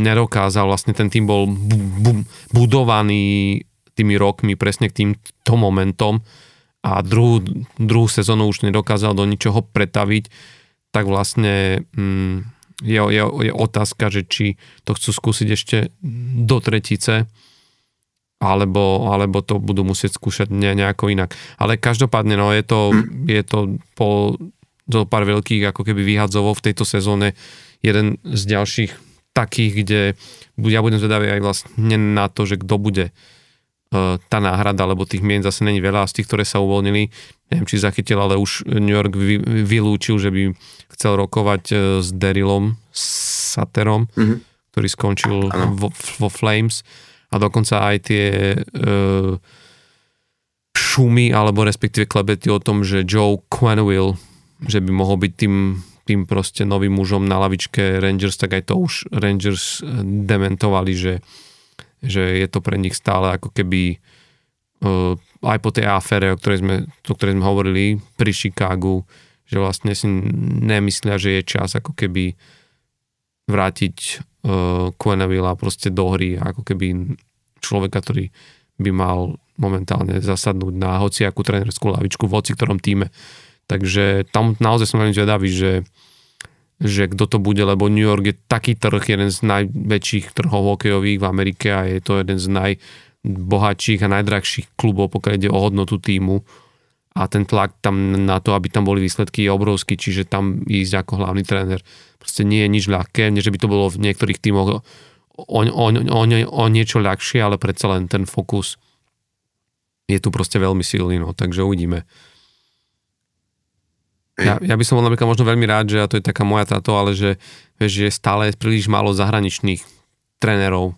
nedokázal, vlastne ten tým bol bu- bu- budovaný tými rokmi presne k týmto momentom a druhú, druhú sezónu už nedokázal do ničoho pretaviť, tak vlastne mm, je, je, je otázka, že či to chcú skúsiť ešte do tretice, alebo, alebo to budú musieť skúšať ne, nejako inak. Ale každopádne, no je to, je to po do pár veľkých ako keby vyhadzovov v tejto sezóne jeden z ďalších takých, kde ja budem zvedavý aj vlastne na to, že kto bude tá náhrada, lebo tých mien zase není veľa z tých, ktoré sa uvoľnili. Neviem, či zachytil, ale už New York vy, vylúčil, že by chcel rokovať uh, s Darylom Saterom, mm-hmm. ktorý skončil vo, vo Flames a dokonca aj tie uh, šumy alebo respektíve klebety o tom, že Joe Quenville, že by mohol byť tým, tým proste novým mužom na lavičke Rangers, tak aj to už Rangers e, dementovali, že, že je to pre nich stále ako keby uh, aj po tej afére, o ktorej sme, o ktorej sme hovorili pri Chicagu, že vlastne si nemyslia, že je čas ako keby vrátiť uh, Quennevilla proste do hry, ako keby človeka, ktorý by mal momentálne zasadnúť na hociakú trénerskú lavičku v hoci ktorom týme. Takže tam naozaj som veľmi zvedavý, že, že kto to bude, lebo New York je taký trh, jeden z najväčších trhov hokejových v Amerike a je to jeden z najbohatších a najdrahších klubov, pokiaľ ide o hodnotu týmu a ten tlak tam na to, aby tam boli výsledky je obrovský, čiže tam ísť ako hlavný tréner proste nie je nič ľahké, nie že by to bolo v niektorých tímoch o, o, o, o niečo ľahšie, ale predsa len ten fokus je tu proste veľmi silný, no, takže uvidíme. Ja, ja by som bol napríklad možno veľmi rád, že a to je taká moja táto, ale že, vieš, že stále je príliš málo zahraničných trénerov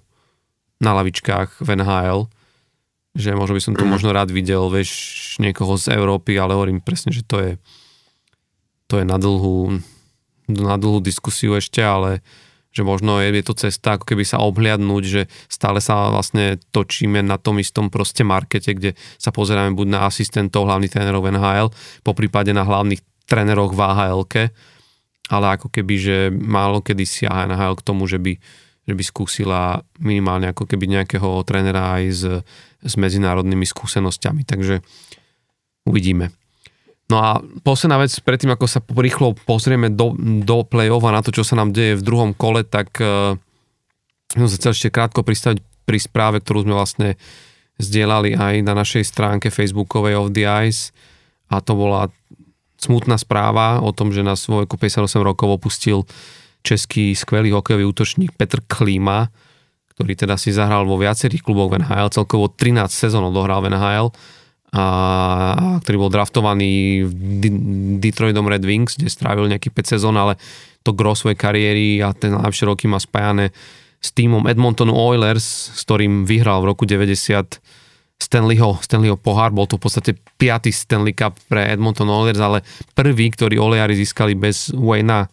na lavičkách v NHL, že možno by som to mm. možno rád videl, vieš, niekoho z Európy, ale hovorím presne, že to je to je na dlhú, na dlhú diskusiu ešte, ale že možno je, je to cesta ako keby sa obhliadnúť, že stále sa vlastne točíme na tom istom proste markete, kde sa pozeráme buď na asistentov hlavných trénerov NHL, po prípade na hlavných tréneroch v ahl ale ako keby, že málo kedy siaha NHL k tomu, že by, že by skúsila minimálne ako keby nejakého trénera aj s, s medzinárodnými skúsenosťami, takže uvidíme. No a posledná vec, predtým ako sa rýchlo pozrieme do, do play-off a na to, čo sa nám deje v druhom kole, tak uh, som sa chcel ešte krátko pristaviť pri správe, ktorú sme vlastne zdieľali aj na našej stránke facebookovej of the Ice a to bola smutná správa o tom, že na svoj 58 rokov opustil český skvelý hokejový útočník Petr Klíma, ktorý teda si zahral vo viacerých kluboch v NHL, celkovo 13 sezónov dohral v NHL, a, ktorý bol draftovaný v Detroitom Red Wings, kde strávil nejaký 5 sezón, ale to gro svojej kariéry a ten najlepšie roky má spájane s týmom Edmontonu Oilers, s ktorým vyhral v roku 90 Stanleyho, Stanleyho pohár, bol to v podstate piatý Stanley Cup pre Edmonton Oilers, ale prvý, ktorý Oleári získali bez Wayna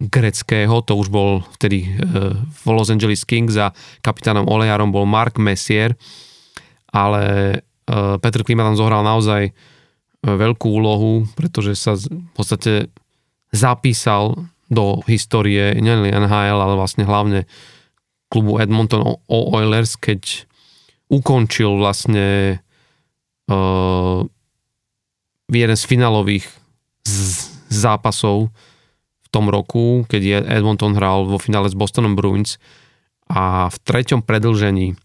Greckého, to už bol vtedy uh, v Los Angeles Kings a kapitánom Oleárom bol Mark Messier, ale uh, Petr Klima tam zohral naozaj uh, veľkú úlohu, pretože sa v podstate zapísal do histórie nielen NHL, ale vlastne hlavne klubu Edmonton Oilers, keď ukončil vlastne uh, jeden z finálových z, zápasov v tom roku, keď Edmonton hral vo finále s Bostonom Bruins a v treťom predlžení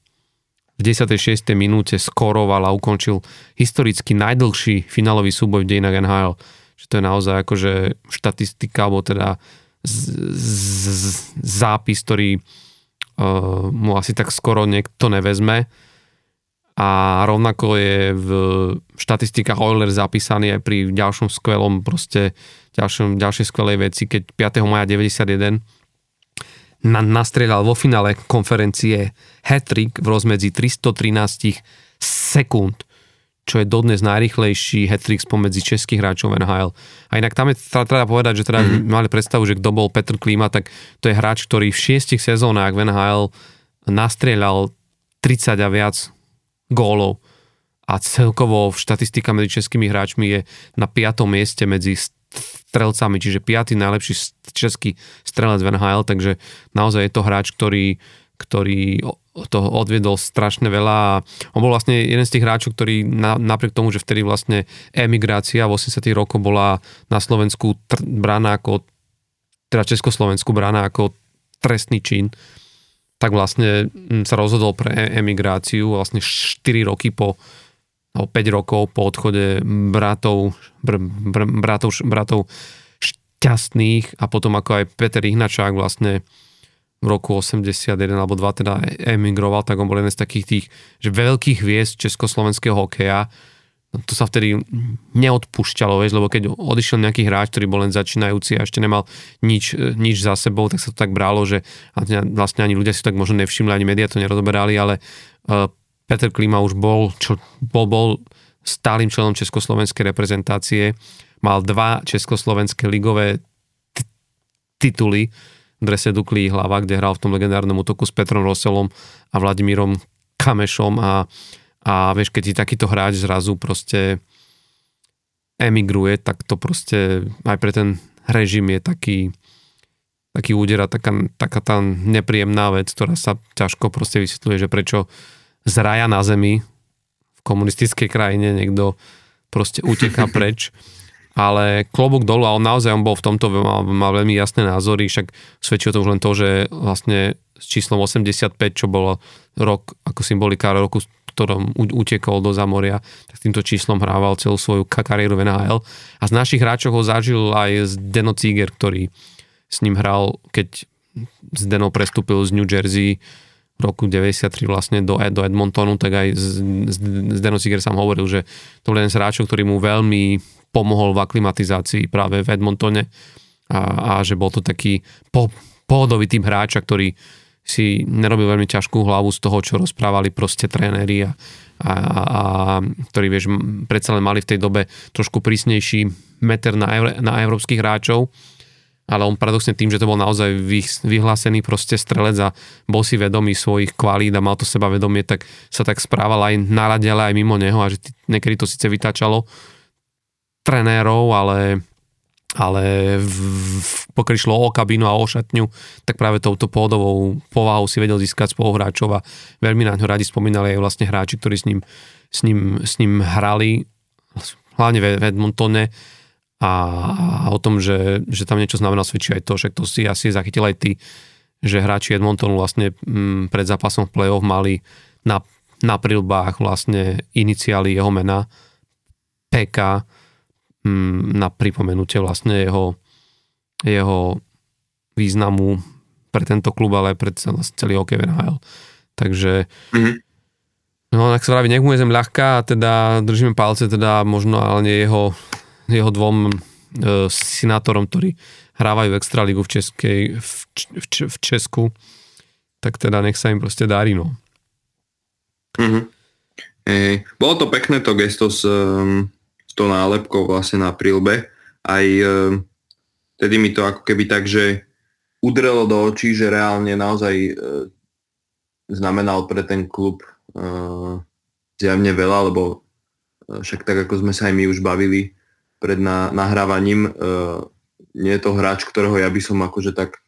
v 16. minúte skoroval a ukončil historicky najdlhší finálový súboj v dejinách NHL. Že to je naozaj akože štatistika, alebo teda z, z, z, zápis, ktorý uh, mu asi tak skoro niekto nevezme a rovnako je v štatistikách Oilers zapísaný aj pri ďalšom skvelom proste, ďalšom, ďalšej skvelej veci, keď 5. maja 91 na, nastrieľal vo finále konferencie hat-trick v rozmedzi 313 sekúnd, čo je dodnes najrychlejší hat-trick spomedzi českých hráčov NHL. A inak tam je treba povedať, že teda mm-hmm. mali predstavu, že kto bol Petr Klima, tak to je hráč, ktorý v šiestich sezónach v NHL nastrieľal 30 a viac gólov a celkovo štatistika medzi českými hráčmi je na 5. mieste medzi strelcami, čiže 5. najlepší český strelec v NHL, takže naozaj je to hráč, ktorý, ktorý toho odviedol strašne veľa a on bol vlastne jeden z tých hráčov, ktorý na, napriek tomu, že vtedy vlastne emigrácia v 80 rokoch bola na Slovensku tr- brána ako teda Československu brána ako trestný čin, tak vlastne mm, sa rozhodol pre emigráciu vlastne 4 roky po alebo 5 rokov po odchode bratov, br, br, bratov, bratov šťastných a potom ako aj Peter Ihnačák vlastne v roku 81 alebo 2 teda emigroval, tak on bol jeden z takých tých že veľkých hviezd československého hokeja, to sa vtedy neodpúšťalo, vieš, lebo keď odišiel nejaký hráč, ktorý bol len začínajúci a ešte nemal nič, nič za sebou, tak sa to tak bralo, že vlastne ani ľudia si to tak možno nevšimli, ani médiá to nerozoberali, ale uh, Peter Klima už bol, čo, bol, bol stálym členom československej reprezentácie, mal dva československé ligové t- tituly v drese Duklí hlava, kde hral v tom legendárnom útoku s Petrom Roselom a Vladimírom Kamešom a a vieš, keď ti takýto hráč zrazu proste emigruje, tak to proste aj pre ten režim je taký, taký úder a taká, taká tá nepríjemná vec, ktorá sa ťažko proste vysvetľuje, že prečo z raja na zemi v komunistickej krajine niekto proste uteká preč. Ale klobúk dolu a on naozaj on bol v tomto, mal, mal veľmi jasné názory, však svedčí o tom už len to, že vlastne s číslom 85, čo bolo rok ako symbolika roku ktorom utekol do Zamoria, tak týmto číslom hrával celú svoju kariéru v NHL. A z našich hráčov ho zažil aj Deno Ciger, ktorý s ním hral, keď Deno prestúpil z New Jersey v roku 93 vlastne do, do Edmontonu, tak aj Deno Ciger sám hovoril, že to bol jeden z hráčov, ktorý mu veľmi pomohol v aklimatizácii práve v Edmontone a, a že bol to taký po, pohodový typ hráča, ktorý si nerobil veľmi ťažkú hlavu z toho, čo rozprávali proste tréneri a, a, a ktorí, vieš, predsa len mali v tej dobe trošku prísnejší meter na, eur, na európskych hráčov, ale on paradoxne tým, že to bol naozaj vyhlásený proste strelec a bol si vedomý svojich kvalít a mal to seba vedomie, tak sa tak správal aj na rade, ale aj mimo neho a že niekedy to síce vytáčalo trenérov, ale ale pokiaľ išlo o kabínu a o šatňu, tak práve touto pôdovou povahou si vedel získať spoluhráčov a veľmi na ňo radi spomínali aj vlastne hráči, ktorí s ním, s ním, s ním hrali, hlavne v Edmontone a, a o tom, že, že tam niečo znamená svedčí aj to, že to si asi zachytil aj ty, že hráči Edmontonu vlastne m, mm, pred zápasom v play-off mali na, na prilbách vlastne iniciály jeho mena PK na pripomenutie vlastne jeho, jeho významu pre tento klub, ale aj pre celý hokej NHL. Takže mm-hmm. no, ak sa vraví, nech mu je zem ľahká a teda držíme palce teda možno ale nie jeho, jeho dvom e, sinátorom, ktorí hrávajú extraligu v, Českej, v, v, v Česku, tak teda nech sa im proste darí, no. Mm-hmm. Hey, bolo to pekné to gesto s, um, s tou nálepkou vlastne na prílbe. Aj um, tedy mi to ako keby tak, že udrelo do očí, že reálne naozaj uh, znamenal pre ten klub uh, zjavne veľa, lebo však tak ako sme sa aj my už bavili pred na, nahrávaním, nie je to hráč, ktorého ja by som akože tak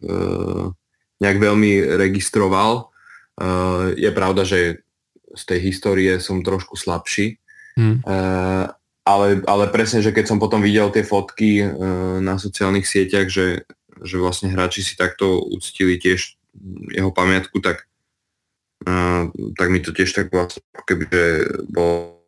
nejak veľmi registroval. Je pravda, že z tej histórie som trošku slabší, hmm. Ale, ale presne, že keď som potom videl tie fotky uh, na sociálnych sieťach, že, že vlastne hráči si takto uctili tiež jeho pamiatku, tak, uh, tak mi to tiež tak vlastne keby, že bol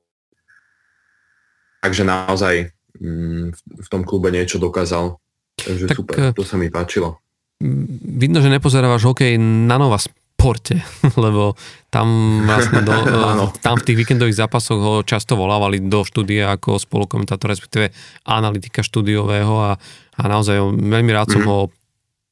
takže naozaj mm, v tom klube niečo dokázal. Takže tak, super, to sa mi páčilo. Vidno, že nepozerávaš hokej na Nova Sporte, lebo tam vlastne do, tam v tých víkendových zápasoch ho často volávali do štúdia ako spolukomentátor, respektíve analytika štúdiového a, a naozaj veľmi rád som mm. ho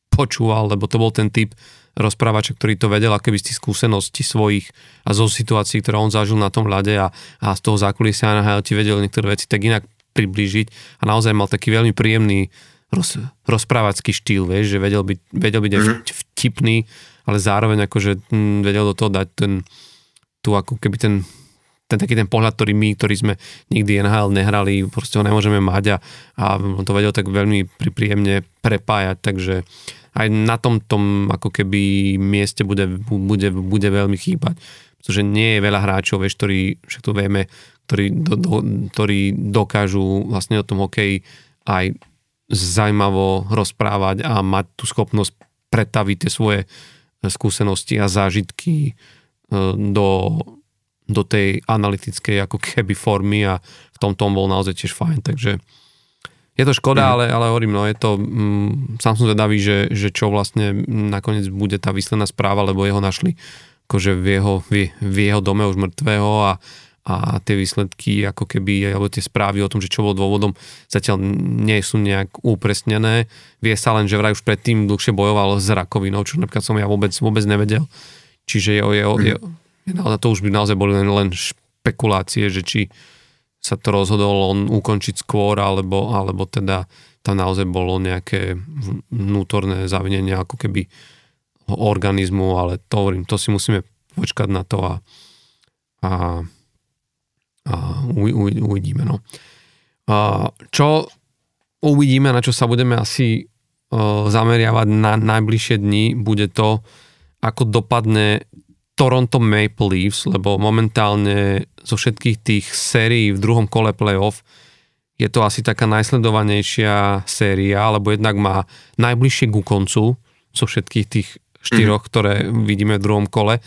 počúval, lebo to bol ten typ rozprávača, ktorý to vedel, aké by z tých skúseností svojich a zo situácií, ktoré on zažil na tom ľade a, a z toho zákulisia na ti vedel niektoré veci tak inak priblížiť a naozaj mal taký veľmi príjemný roz, rozprávacký štýl, vieš, že vedel byť, vedel byť mm-hmm. vtipný, ale zároveň akože hm, vedel do toho dať ten, tu ako keby ten, ten taký ten pohľad, ktorý my, ktorí sme nikdy NHL nehrali, proste ho nemôžeme mať a, a on to vedel tak veľmi príjemne prepájať, takže aj na tom tom ako keby mieste bude, bude, bude veľmi chýbať, pretože nie je veľa hráčov, vieš, ktorí, však to vieme, ktorí, do, do, ktorí dokážu vlastne o tom hokeji aj zaujímavo rozprávať a mať tú schopnosť pretaviť tie svoje skúsenosti a zážitky e, do, do tej analytickej ako keby formy a v tom tom bol naozaj tiež fajn, takže je to škoda, mm. ale, ale hovorím, no je to, mm, sám som zvedavý, že, že čo vlastne nakoniec bude tá výsledná správa, lebo jeho našli akože v jeho, v, v jeho dome už mŕtvého a, a tie výsledky, ako keby, alebo tie správy o tom, že čo bol dôvodom, zatiaľ nie sú nejak upresnené. Vie sa len, že vraj už predtým dlhšie bojoval s rakovinou, čo napríklad som ja vôbec, vôbec nevedel. Čiže je, je, je, je, to už by naozaj boli len, len špekulácie, že či sa to rozhodol on ukončiť skôr, alebo, alebo teda tam naozaj bolo nejaké vnútorné zavinenie ako keby organizmu, ale to hovorím, to si musíme počkať na to a, a a uvidíme. No. A čo uvidíme, na čo sa budeme asi zameriavať na najbližšie dni, bude to, ako dopadne Toronto Maple Leafs, lebo momentálne zo všetkých tých sérií v druhom kole playoff je to asi taká najsledovanejšia séria, lebo jednak má najbližšie ku koncu zo všetkých tých štyroch, mm-hmm. ktoré vidíme v druhom kole.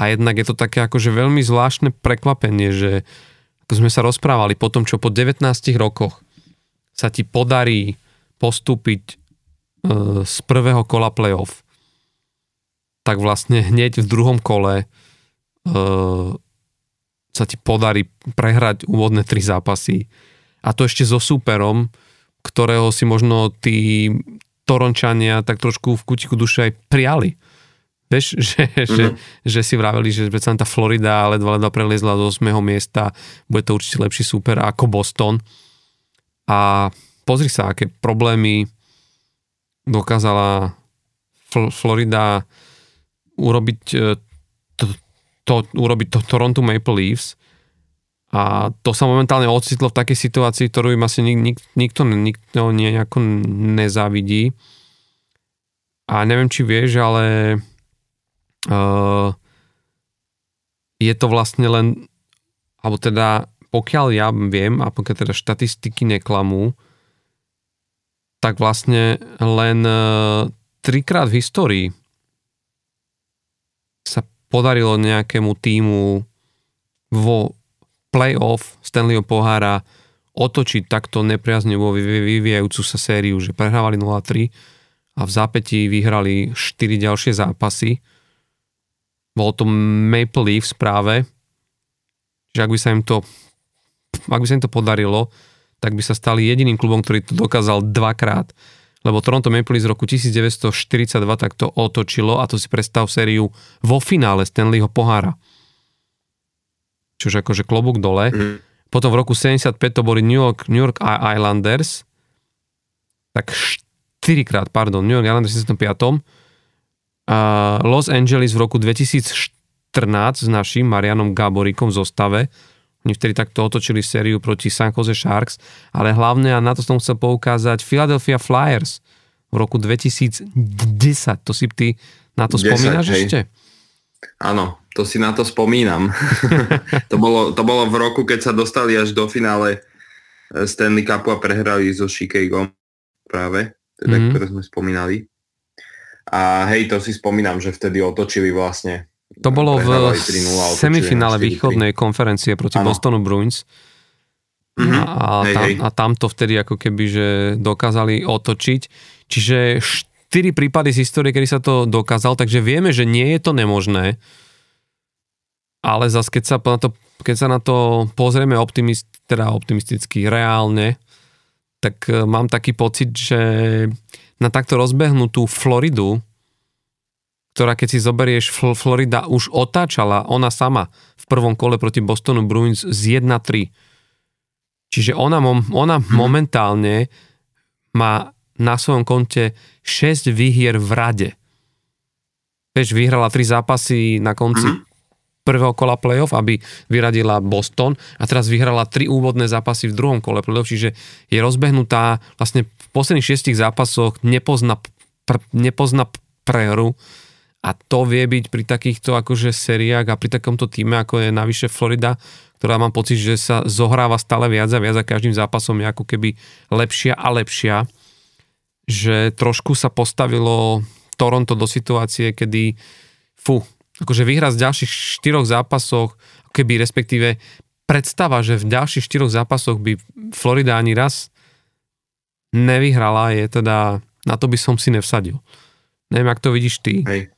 A jednak je to také akože veľmi zvláštne prekvapenie, že ako sme sa rozprávali, po tom, čo po 19 rokoch sa ti podarí postúpiť e, z prvého kola playoff, tak vlastne hneď v druhom kole e, sa ti podarí prehrať úvodné tri zápasy. A to ešte so súperom, ktorého si možno tí Torončania tak trošku v kutiku duše aj prijali. Vieš, že, mm-hmm. že, že si vraveli, že predsa tá Florida ledva ledva preliezla do 8. miesta, bude to určite lepší super ako Boston. A pozri sa, aké problémy dokázala Fl- Florida urobiť e, to, to, urobiť to Toronto Maple Leafs a to sa momentálne ocitlo v takej situácii, ktorú im asi nik, nik, nikto, nikto nejako nezávidí. A neviem, či vieš, ale je to vlastne len, alebo teda pokiaľ ja viem, a pokiaľ teda štatistiky neklamú, tak vlastne len uh, trikrát v histórii sa podarilo nejakému týmu vo playoff Stanleyho pohára otočiť takto nepriaznivo vyvíjajúcu sa sériu, že prehrávali 0-3 a v zápätí vyhrali 4 ďalšie zápasy. Bolo to Maple Leaf správe, že ak by sa im to ak by sa im to podarilo, tak by sa stali jediným klubom, ktorý to dokázal dvakrát. Lebo Toronto Maple Leafs z roku 1942 tak to otočilo a to si predstav sériu vo finále Stanleyho pohára. Čože akože klobúk dole. Mm. Potom v roku 75 to boli New York, New York Islanders, tak 4 krát, pardon, New York Islanders v 75. Uh, Los Angeles v roku 2014 s našim Marianom Gaborikom v zostave. Oni vtedy takto otočili sériu proti San Jose Sharks, ale hlavne, a na to som chcel poukázať, Philadelphia Flyers v roku 2010. To si ty na to 10, spomínaš hej. ešte? Áno, to si na to spomínam. to, bolo, to bolo v roku, keď sa dostali až do finále eh, Stanley Cupu a prehrali so Chicago práve, teda, mm-hmm. ktoré sme spomínali. A hej, to si spomínam, že vtedy otočili vlastne. To bolo v semifinále východnej konferencie proti ano. Bostonu Bruins. Mm-hmm. A, hej, tam, hej. a tam to vtedy ako keby, že dokázali otočiť. Čiže štyri prípady z histórie, kedy sa to dokázal, takže vieme, že nie je to nemožné ale zase keď sa na to, keď sa na to pozrieme optimist, teda optimisticky, reálne, tak e, mám taký pocit, že na takto rozbehnutú Floridu, ktorá keď si zoberieš, Florida už otáčala ona sama v prvom kole proti Bostonu Bruins z 1-3. Čiže ona, ona hmm. momentálne má na svojom konte 6 výhier v rade. Vieš, vyhrala 3 zápasy na konci hmm prvého kola playoff, aby vyradila Boston. A teraz vyhrala tri úvodné zápasy v druhom kole playoff, čiže je rozbehnutá. Vlastne v posledných šiestich zápasoch nepozna, pr, nepozna prehru a to vie byť pri takýchto akože seriách a pri takomto týme, ako je navyše Florida, ktorá mám pocit, že sa zohráva stále viac a viac a každým zápasom je ako keby lepšia a lepšia, že trošku sa postavilo Toronto do situácie, kedy fú, akože vyhrať z ďalších štyroch zápasoch, keby respektíve predstava, že v ďalších štyroch zápasoch by Florida ani raz nevyhrala, je teda, na to by som si nevsadil. Neviem, ak to vidíš ty. Hej.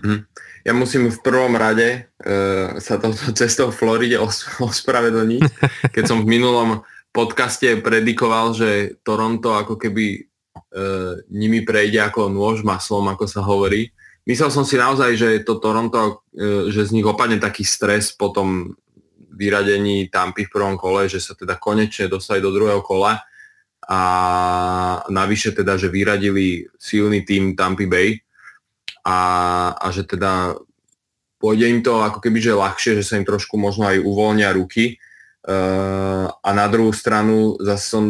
Mhm. Ja musím v prvom rade uh, sa touto cestou v Floride os- ospravedlniť. Keď som v minulom podcaste predikoval, že Toronto ako keby uh, nimi prejde ako nôž maslom, ako sa hovorí, myslel som si naozaj, že to Toronto, e, že z nich opadne taký stres po tom vyradení Tampy v prvom kole, že sa teda konečne dostali do druhého kola a navyše teda, že vyradili silný tým Tampy Bay a, a že teda pôjde im to ako keby, že ľahšie, že sa im trošku možno aj uvoľnia ruky. Uh, a na druhú stranu zase som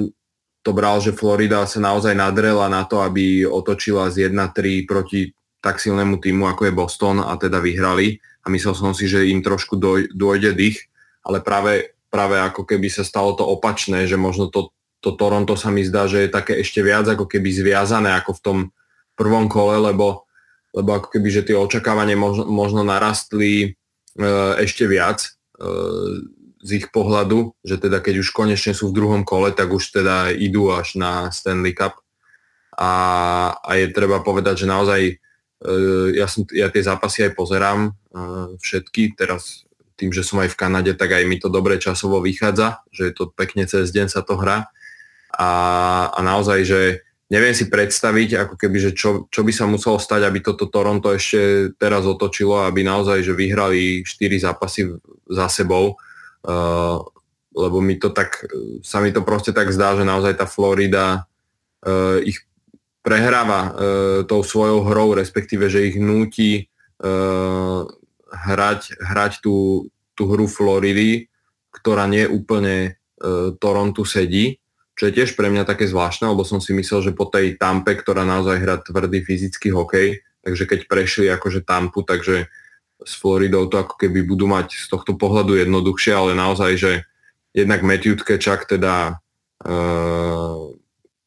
to bral, že Florida sa naozaj nadrela na to, aby otočila z 1-3 proti tak silnému týmu, ako je Boston a teda vyhrali a myslel som si, že im trošku doj, dojde dých, ale práve, práve ako keby sa stalo to opačné, že možno to, to Toronto sa mi zdá, že je také ešte viac ako keby zviazané ako v tom prvom kole, lebo, lebo ako keby, že tie očakávanie možno, možno narastli e, ešte viac e, z ich pohľadu, že teda keď už konečne sú v druhom kole, tak už teda idú až na Stanley Cup. A, a je treba povedať, že naozaj ja, som, ja tie zápasy aj pozerám eh, všetky, teraz tým, že som aj v Kanade, tak aj mi to dobre časovo vychádza, že je to pekne cez deň sa to hrá. A, a naozaj, že neviem si predstaviť, ako keby, že čo, čo by sa muselo stať, aby toto Toronto ešte teraz otočilo, aby naozaj, že vyhrali 4 zápasy za sebou, uh, lebo mi to tak, sa mi to proste tak zdá, že naozaj tá Florida uh, ich prehráva e, tou svojou hrou, respektíve, že ich núti e, hrať, hrať tú, tú hru Floridy, ktorá nie úplne e, Torontu sedí, čo je tiež pre mňa také zvláštne, lebo som si myslel, že po tej Tampe, ktorá naozaj hrá tvrdý fyzický hokej, takže keď prešli akože Tampu, takže s Floridou to ako keby budú mať z tohto pohľadu jednoduchšie, ale naozaj, že jednak Matthew Tkečak teda e,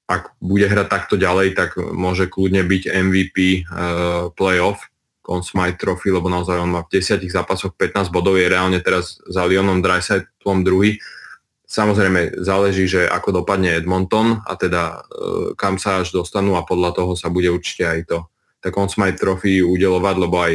ak bude hrať takto ďalej, tak môže kľudne byť MVP uh, eh, playoff Conn Smythe Trophy, lebo naozaj on má v 10 zápasoch 15 bodov, je reálne teraz za Lyonom Dreisaitlom druhý. samozrejme záleží, že ako dopadne Edmonton a teda kam sa až dostanú a podľa toho sa bude určite aj to tak on Smite Trophy udelovať, lebo aj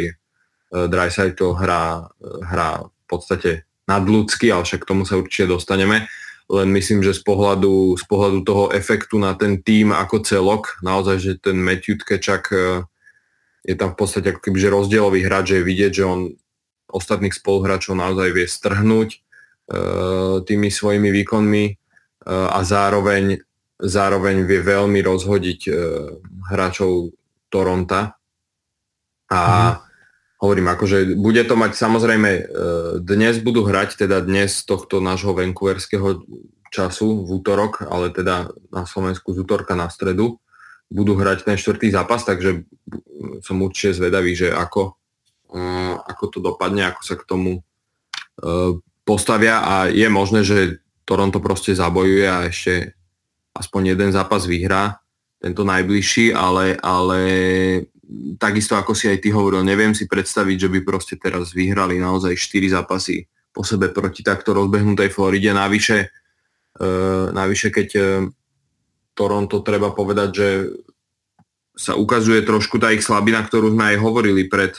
Dreisaitl hrá, hrá v podstate nadľudský, ale však k tomu sa určite dostaneme. Len myslím, že z pohľadu, z pohľadu toho efektu na ten tým ako celok, naozaj, že ten Matthew Tkečak je tam v podstate ako keby rozdielový hráč, že je vidieť, že on ostatných spoluhráčov naozaj vie strhnúť e, tými svojimi výkonmi e, a zároveň, zároveň vie veľmi rozhodiť e, hráčov Toronta. A mm. Hovorím, akože bude to mať samozrejme, dnes budú hrať, teda dnes tohto nášho vancouverského času v útorok, ale teda na Slovensku z útorka na stredu budú hrať ten štvrtý zápas, takže som určite zvedavý, že ako, ako to dopadne, ako sa k tomu e, postavia. A je možné, že Toronto proste zabojuje a ešte aspoň jeden zápas vyhrá, tento najbližší, ale, ale takisto ako si aj ty hovoril, neviem si predstaviť, že by proste teraz vyhrali naozaj 4 zápasy po sebe proti takto rozbehnutej Floride. Navyše, e, navyše keď e, Toronto treba povedať, že sa ukazuje trošku tá ich slabina, ktorú sme aj hovorili pred,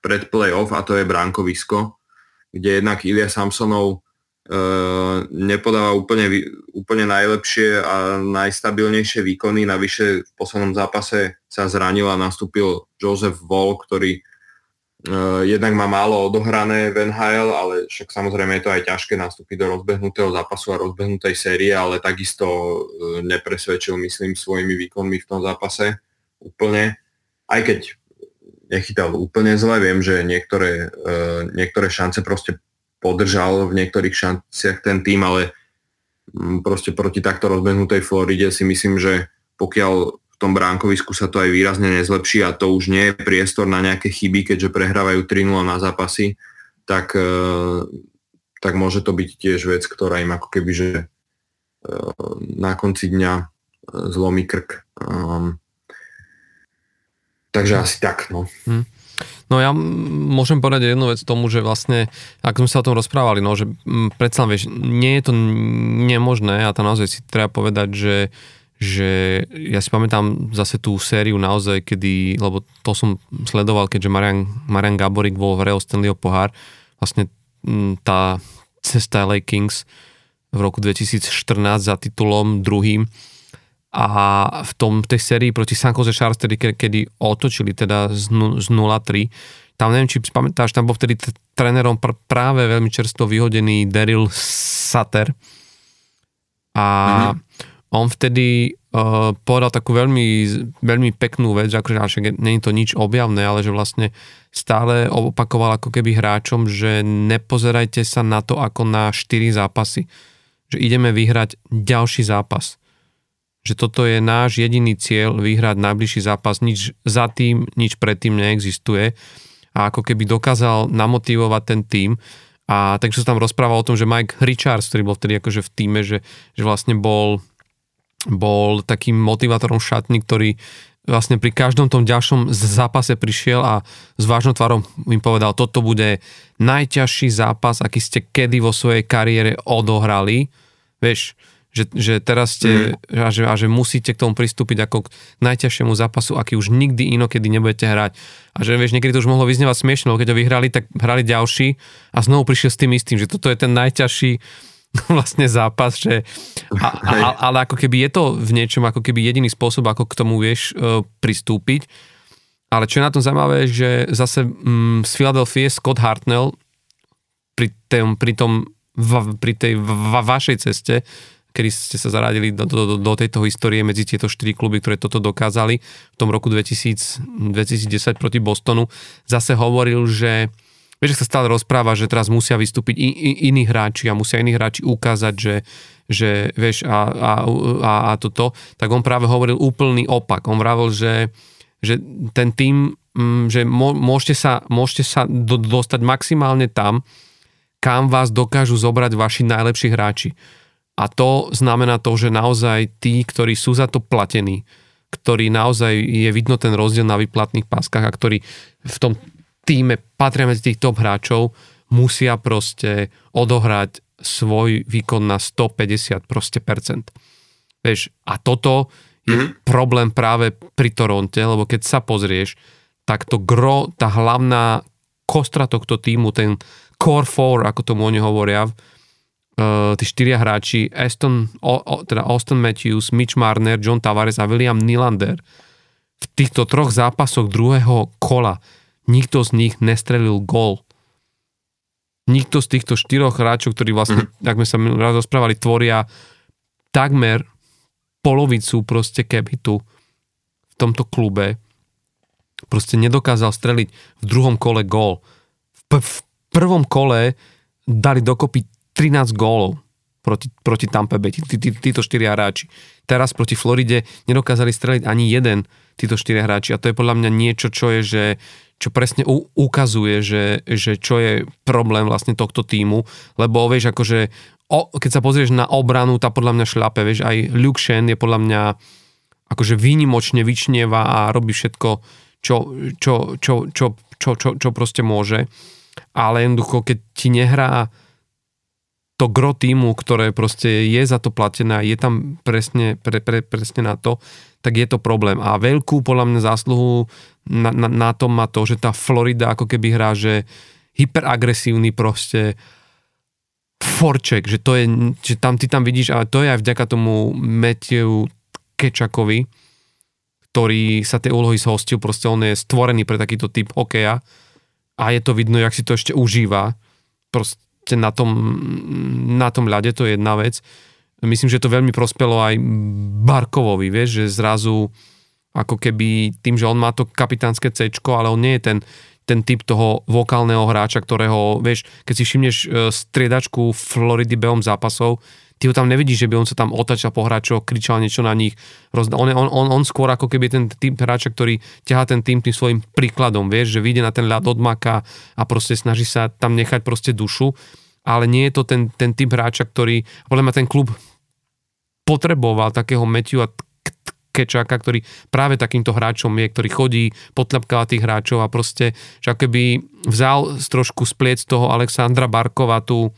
pred playoff a to je bránkovisko, kde jednak Ilia Samsonov e, nepodáva úplne, úplne najlepšie a najstabilnejšie výkony. Navyše v poslednom zápase sa zranil a nastúpil Joseph Wall, ktorý e, jednak má málo odohrané v NHL, ale však samozrejme je to aj ťažké nastúpiť do rozbehnutého zápasu a rozbehnutej série, ale takisto e, nepresvedčil, myslím, svojimi výkonmi v tom zápase úplne, aj keď nechytal úplne zle, viem, že niektoré, uh, niektoré šance proste podržal v niektorých šanciach ten tým, ale um, proste proti takto rozbehnutej Floride si myslím, že pokiaľ tom bránkovisku sa to aj výrazne nezlepší a to už nie je priestor na nejaké chyby, keďže prehrávajú 3-0 na zápasy, tak, uh, tak môže to byť tiež vec, ktorá im ako keby, že uh, na konci dňa zlomí krk. Um, Takže asi tak, no. Hmm. No ja môžem povedať jednu vec tomu, že vlastne, ak sme sa o tom rozprávali, no, že predsa vieš, nie je to nemožné a to naozaj si treba povedať, že že ja si pamätám zase tú sériu naozaj, kedy, lebo to som sledoval, keďže Marian, Marian Gaborik bol v Real Stanleyho pohár, vlastne tá cesta LA Kings v roku 2014 za titulom druhým, a v tom tej sérii proti San Jose Sharks, tedy, kedy otočili teda z, z 0-3, tam neviem, či pamätáš, tam bol vtedy t- trénerom pr- práve veľmi čerstvo vyhodený Daryl Sutter a mm-hmm. On vtedy uh, povedal takú veľmi, veľmi peknú vec, že akože nie je to nič objavné, ale že vlastne stále opakoval ako keby hráčom, že nepozerajte sa na to ako na 4 zápasy, že ideme vyhrať ďalší zápas. Že toto je náš jediný cieľ vyhrať najbližší zápas, nič za tým, nič predtým neexistuje. A ako keby dokázal namotivovať ten tým a takže sa tam rozprával o tom, že Mike Richards, ktorý bol vtedy akože v týme, že, že vlastne bol, bol takým motivátorom šatný, ktorý vlastne pri každom tom ďalšom zápase prišiel a s vážnou tvarom im povedal, toto bude najťažší zápas, aký ste kedy vo svojej kariére odohrali. Vieš, že, že teraz ste, mm. a, že, a že musíte k tomu pristúpiť ako k najťažšiemu zápasu, aký už nikdy inokedy nebudete hrať. A že vieš, niekedy to už mohlo vyznievať smiešne, keď ho vyhrali, tak hrali ďalší a znovu prišiel s tým istým, že toto je ten najťažší vlastne zápas, že, a, a, ale ako keby je to v niečom ako keby jediný spôsob, ako k tomu vieš uh, pristúpiť. Ale čo je na tom zaujímavé, že zase mm, z Philadelphia Scott Hartnell pri, tém, pri tom v, pri tej v, v, vašej ceste kedy ste sa zaradili do, do, do, do tejto histórie medzi tieto štyri kluby, ktoré toto dokázali v tom roku 2000, 2010 proti Bostonu, zase hovoril, že vieš, sa stále rozpráva, že teraz musia vystúpiť i, i, iní hráči a musia iní hráči ukázať, že, že vieš, a, a, a, a toto, tak on práve hovoril úplný opak. On vravil, že, že ten tým, mm, že môžete sa, môžete sa do, dostať maximálne tam, kam vás dokážu zobrať vaši najlepší hráči a to znamená to, že naozaj tí, ktorí sú za to platení, ktorí naozaj je vidno ten rozdiel na vyplatných páskach a ktorí v tom týme patria medzi tých top hráčov, musia proste odohrať svoj výkon na 150 proste percent. Vieš, a toto je mm-hmm. problém práve pri Toronte, lebo keď sa pozrieš, tak to gro, tá hlavná kostra tohto týmu, ten core four, ako tomu oni hovoria, uh, tí štyria hráči, Aston, o, o, teda Austin Matthews, Mitch Marner, John Tavares a William Nylander, v týchto troch zápasoch druhého kola nikto z nich nestrelil gól nikto z týchto štyroch hráčov, ktorí vlastne, mm. ak sme sa raz rozprávali, tvoria takmer polovicu proste kebitu v tomto klube, proste nedokázal streliť v druhom kole gól. V, p- v prvom kole dali dokopy 13 gólov proti, proti Tampa Bay, tí, tí, títo štyria hráči. Teraz proti Floride nedokázali streliť ani jeden títo štyria hráči a to je podľa mňa niečo, čo je, že čo presne u, ukazuje, že, že čo je problém vlastne tohto týmu, lebo vieš, akože o, keď sa pozrieš na obranu, tá podľa mňa šľape, vieš, aj Luke Shen je podľa mňa akože výnimočne vyčnieva a robí všetko, čo, čo, čo, čo, čo, čo, čo proste môže, ale jednoducho, keď ti nehrá to gro týmu, ktoré proste je za to platené a je tam presne, pre, pre, presne na to, tak je to problém. A veľkú podľa mňa zásluhu na, na, na tom má to, že tá Florida ako keby hrá, že hyperagresívny proste forček, že to je, že tam ty tam vidíš, ale to je aj vďaka tomu Matthew Kečakovi, ktorý sa tej úlohy zhostil, proste on je stvorený pre takýto typ hokeja a je to vidno, jak si to ešte užíva. Proste na tom, na tom ľade, to je jedna vec. Myslím, že to veľmi prospelo aj Barkovovi, vieš, že zrazu ako keby tým, že on má to kapitánske C, ale on nie je ten, ten typ toho vokálneho hráča, ktorého, vieš, keď si všimneš e, striedačku Floridy behom zápasov, ty ho tam nevidíš, že by on sa tam otačal po hráčoch, kričal niečo na nich. On, on, on, on skôr ako keby ten typ hráča, ktorý ťahá ten tým tým svojim príkladom, vieš, že vyjde na ten ľad od maka a proste snaží sa tam nechať proste dušu, ale nie je to ten, ten typ hráča, ktorý, podľa mňa ten klub potreboval takého Matthewa Kečáka, ktorý práve takýmto hráčom je, ktorý chodí, potľapkáva tých hráčov a proste, že keby vzal trošku spliec toho Alexandra Barkova tú,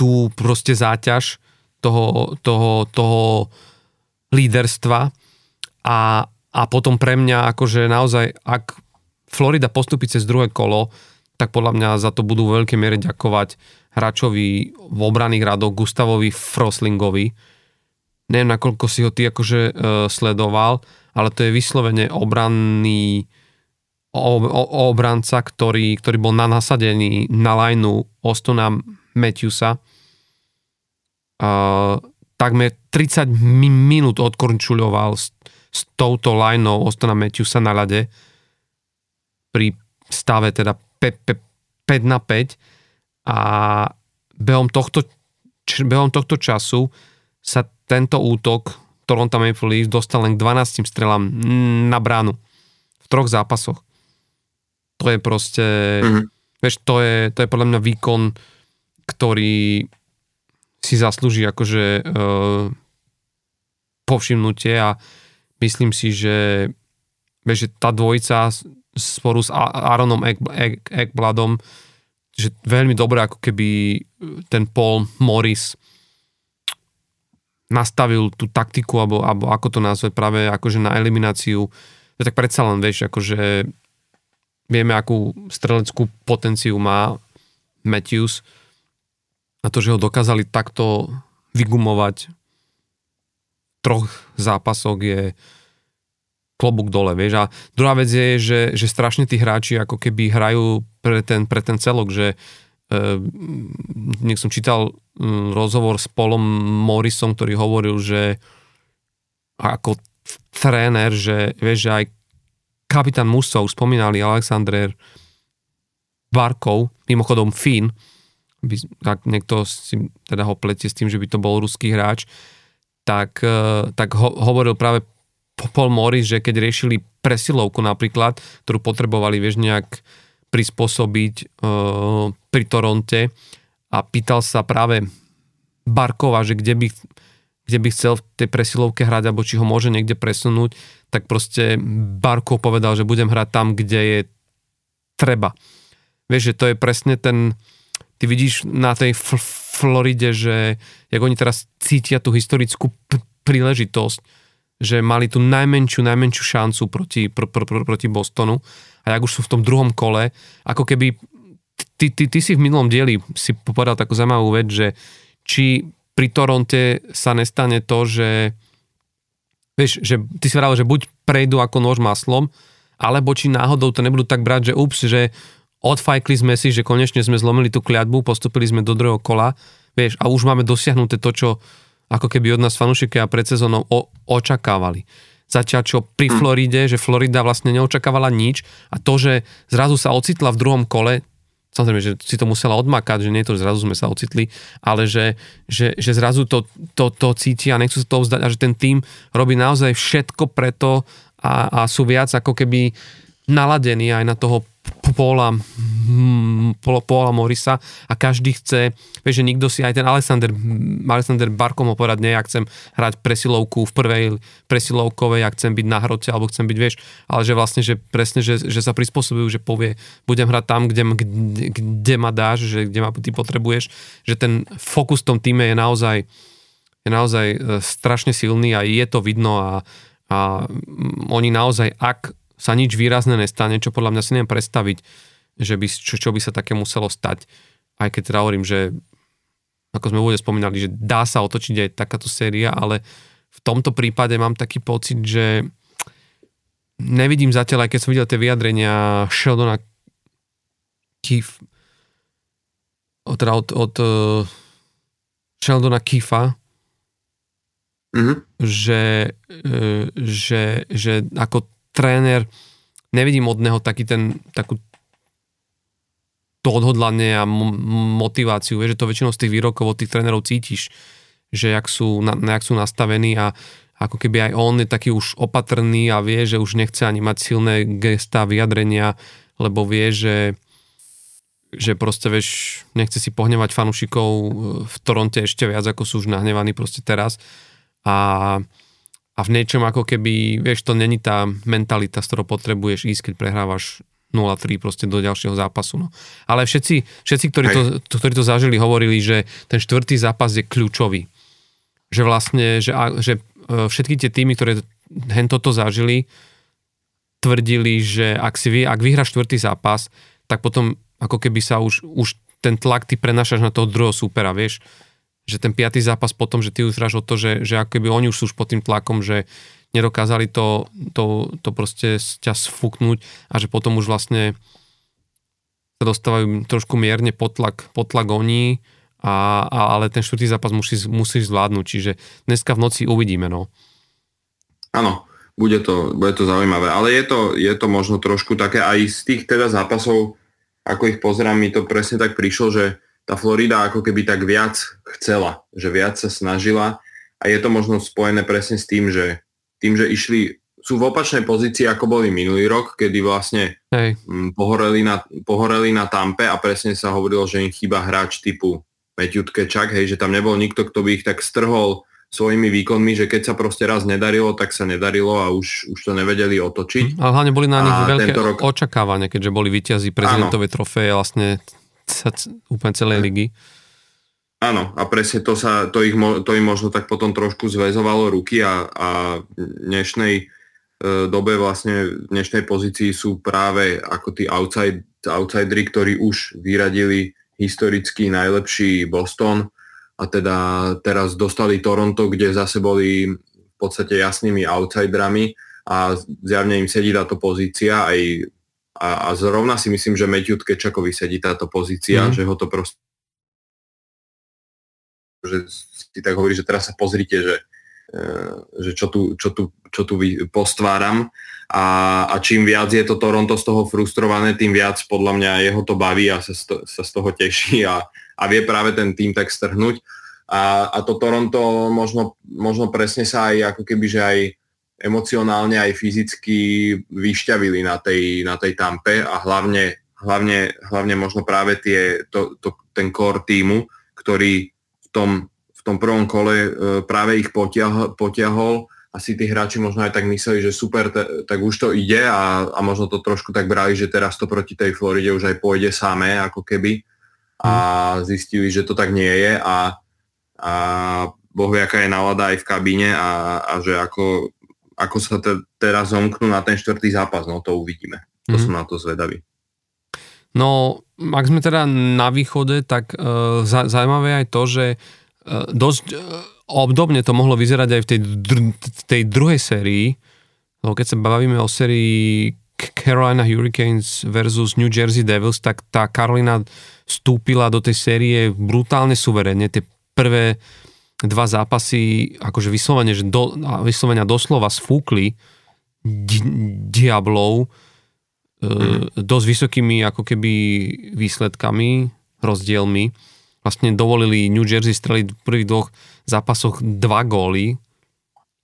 tú proste záťaž toho, toho, toho líderstva a, a potom pre mňa akože naozaj, ak Florida postupí cez druhé kolo, tak podľa mňa za to budú vo veľkej miere ďakovať hráčovi v obraných radoch Gustavovi Froslingovi. Neviem, nakoľko si ho ty akože e, sledoval, ale to je vyslovene obranný o, o, obranca, ktorý, ktorý bol na nasadený na lajnu Ostona Matthewsa takmer 30 minút odkorčuľoval s, s touto lineou Ostona Matthewsa na ľade pri stave teda 5 na 5 a behom tohto, behom tohto času sa tento útok Toronto Maple Leafs dostal len k 12 strelám na bránu v troch zápasoch. To je proste, mm-hmm. vieš, to je, to je podľa mňa výkon, ktorý si zaslúži akože e, povšimnutie a myslím si, že, že tá dvojica sporu s Aaronom Ekbladom, že veľmi dobré ako keby ten Paul Morris nastavil tú taktiku, alebo, alebo ako to nazvať, práve akože na elimináciu. Tak predsa len, vieš, akože vieme, akú streleckú potenciu má Matthews a to, že ho dokázali takto vygumovať troch zápasoch je klobúk dole, vieš. A druhá vec je, že, že strašne tí hráči ako keby hrajú pre ten, pre ten celok, že e, nech som čítal m, rozhovor s Polom Morrisom, ktorý hovoril, že ako tréner, že vieš, že aj kapitán Musov, spomínali Alexander Barkov, mimochodom Fín, by, ak niekto si teda ho pletie s tým, že by to bol ruský hráč, tak, e, tak ho, hovoril práve Paul Morris, že keď riešili presilovku napríklad, ktorú potrebovali, vieš, nejak prispôsobiť e, pri Toronte a pýtal sa práve Barkova, že kde by, kde by chcel v tej presilovke hrať, alebo či ho môže niekde presunúť, tak proste Barkov povedal, že budem hrať tam, kde je treba. Vieš, že to je presne ten, ty vidíš na tej Floride, že jak oni teraz cítia tú historickú p- príležitosť, že mali tú najmenšiu, najmenšiu šancu proti, pr, pr, pr, proti Bostonu. A jak už sú v tom druhom kole, ako keby ty, ty, ty si v minulom dieli si povedal takú zaujímavú vec, že či pri Toronte sa nestane to, že vieš, že ty si vral, že buď prejdú ako nôž maslom, alebo či náhodou to nebudú tak brať, že ups, že odfajkli sme si, že konečne sme zlomili tú kliatbu, postupili sme do druhého kola, vieš, a už máme dosiahnuté to, čo ako keby od nás fanúšiky a pred sezónou o, očakávali. Zatiaľ čo pri hm. Floride, že Florida vlastne neočakávala nič a to, že zrazu sa ocitla v druhom kole, samozrejme, že si to musela odmakať, že nie to, že zrazu sme sa ocitli, ale že, že, že zrazu to, to, to cíti a nechcú sa to vzdať a že ten tým robí naozaj všetko preto a, a sú viac ako keby naladení aj na toho Paula, Paula Morisa a každý chce, vieš, že nikto si aj ten Alexander, Alexander Barkom ho povedať, nie, ja chcem hrať presilovku v prvej presilovkovej, ja chcem byť na hrote, alebo chcem byť, vieš, ale že vlastne, že presne, že, že sa prispôsobujú, že povie, budem hrať tam, kde, kde, kde ma dáš, že kde ma ty potrebuješ, že ten fokus v tom týme je naozaj, je naozaj e, strašne silný a je to vidno a, a oni naozaj, ak sa nič výrazné nestane, čo podľa mňa si neviem predstaviť, že by, čo, čo by sa také muselo stať. Aj keď teda hovorím, že ako sme úvode spomínali, že dá sa otočiť aj takáto séria, ale v tomto prípade mám taký pocit, že nevidím zatiaľ, aj keď som videl tie vyjadrenia Sheldona Keefe, teda od, od uh, Sheldona Keefa, mm-hmm. že, uh, že, že ako tréner, nevidím od neho taký ten, takú to odhodlanie a motiváciu, vieš, že to väčšinou z tých výrokov od tých trénerov cítiš, že jak sú, na, jak sú nastavení a ako keby aj on je taký už opatrný a vie, že už nechce ani mať silné gesta, vyjadrenia, lebo vie, že že proste, vieš, nechce si pohnevať fanúšikov v Toronte ešte viac, ako sú už nahnevaní proste teraz. A a v niečom ako keby, vieš, to není tá mentalita, s ktorou potrebuješ ísť, keď prehrávaš 0-3 proste do ďalšieho zápasu. No. Ale všetci, všetci ktorí, to, ktorí to zažili, hovorili, že ten štvrtý zápas je kľúčový. Že vlastne, že, že e, všetky tie týmy, ktoré hen toto zažili, tvrdili, že ak, si, ak vyhráš štvrtý zápas, tak potom ako keby sa už, už ten tlak ty prenašaš na toho druhého súpera, vieš že ten piatý zápas potom, že ty už hráš o to, že, že ako keby oni už sú už pod tým tlakom, že nedokázali to, to, to proste ťa sfúknuť a že potom už vlastne sa dostávajú trošku mierne pod tlak, pod tlak oni, a, a, ale ten štvrtý zápas musíš, musíš zvládnuť, čiže dneska v noci uvidíme, no. Áno, bude to, bude to zaujímavé, ale je to, je to možno trošku také aj z tých teda zápasov, ako ich pozerám, mi to presne tak prišlo, že tá Florida ako keby tak viac chcela, že viac sa snažila a je to možno spojené presne s tým, že tým, že išli, sú v opačnej pozícii, ako boli minulý rok, kedy vlastne Hej. Pohoreli, na, pohoreli na Tampe a presne sa hovorilo, že im chýba hráč typu Matthew Tkečak, hej, že tam nebol nikto, kto by ich tak strhol svojimi výkonmi, že keď sa proste raz nedarilo, tak sa nedarilo a už, už to nevedeli otočiť. Ale hlavne boli na nich a veľké rok... očakávania, keďže boli vyťazí prezidentovej trofeje vlastne úplne celej ligy. Áno, a presne to, sa, to, ich, to im možno tak potom trošku zväzovalo ruky a, a v dnešnej e, dobe vlastne v dnešnej pozícii sú práve ako tí outside, outsidery, ktorí už vyradili historicky najlepší Boston a teda teraz dostali Toronto, kde zase boli v podstate jasnými outsiderami a zjavne im sedí táto pozícia aj a, a zrovna si myslím, že Matthew Kečakovi sedí táto pozícia, mm. že ho to proste že si tak hovorí, že teraz sa pozrite, že, e, že čo, tu, čo, tu, čo tu postváram a, a čím viac je to Toronto z toho frustrované, tým viac podľa mňa jeho to baví a sa, sto, sa z toho teší a, a vie práve ten tým tak strhnúť. A, a to Toronto možno, možno presne sa aj ako keby, že aj emocionálne aj fyzicky vyšťavili na tej, na tej tampe a hlavne, hlavne, hlavne možno práve tie, to, to, ten core týmu, ktorý v tom, v tom prvom kole e, práve ich potiahol, potiahol asi tí hráči možno aj tak mysleli, že super, t- tak už to ide a, a možno to trošku tak brali, že teraz to proti tej Floride už aj pôjde samé, ako keby. a zistili, že to tak nie je a, a boh vie, aká je nálada aj v kabíne a, a že ako, ako sa te, teraz zomknú na ten štvrtý zápas, no to uvidíme. To mm. som na to zvedavý. No, ak sme teda na východe, tak uh, zaujímavé aj to, že uh, dosť uh, obdobne to mohlo vyzerať aj v tej, dr- tej druhej sérii, lebo keď sa bavíme o sérii Carolina Hurricanes versus New Jersey Devils, tak tá Carolina vstúpila do tej série brutálne suverene. Tie prvé dva zápasy, akože vyslovene, že do, vyslovene doslova sfúkli di- Diablov mm. dosť vysokými ako keby výsledkami, rozdielmi. Vlastne dovolili New Jersey streliť v prvých dvoch zápasoch dva góly,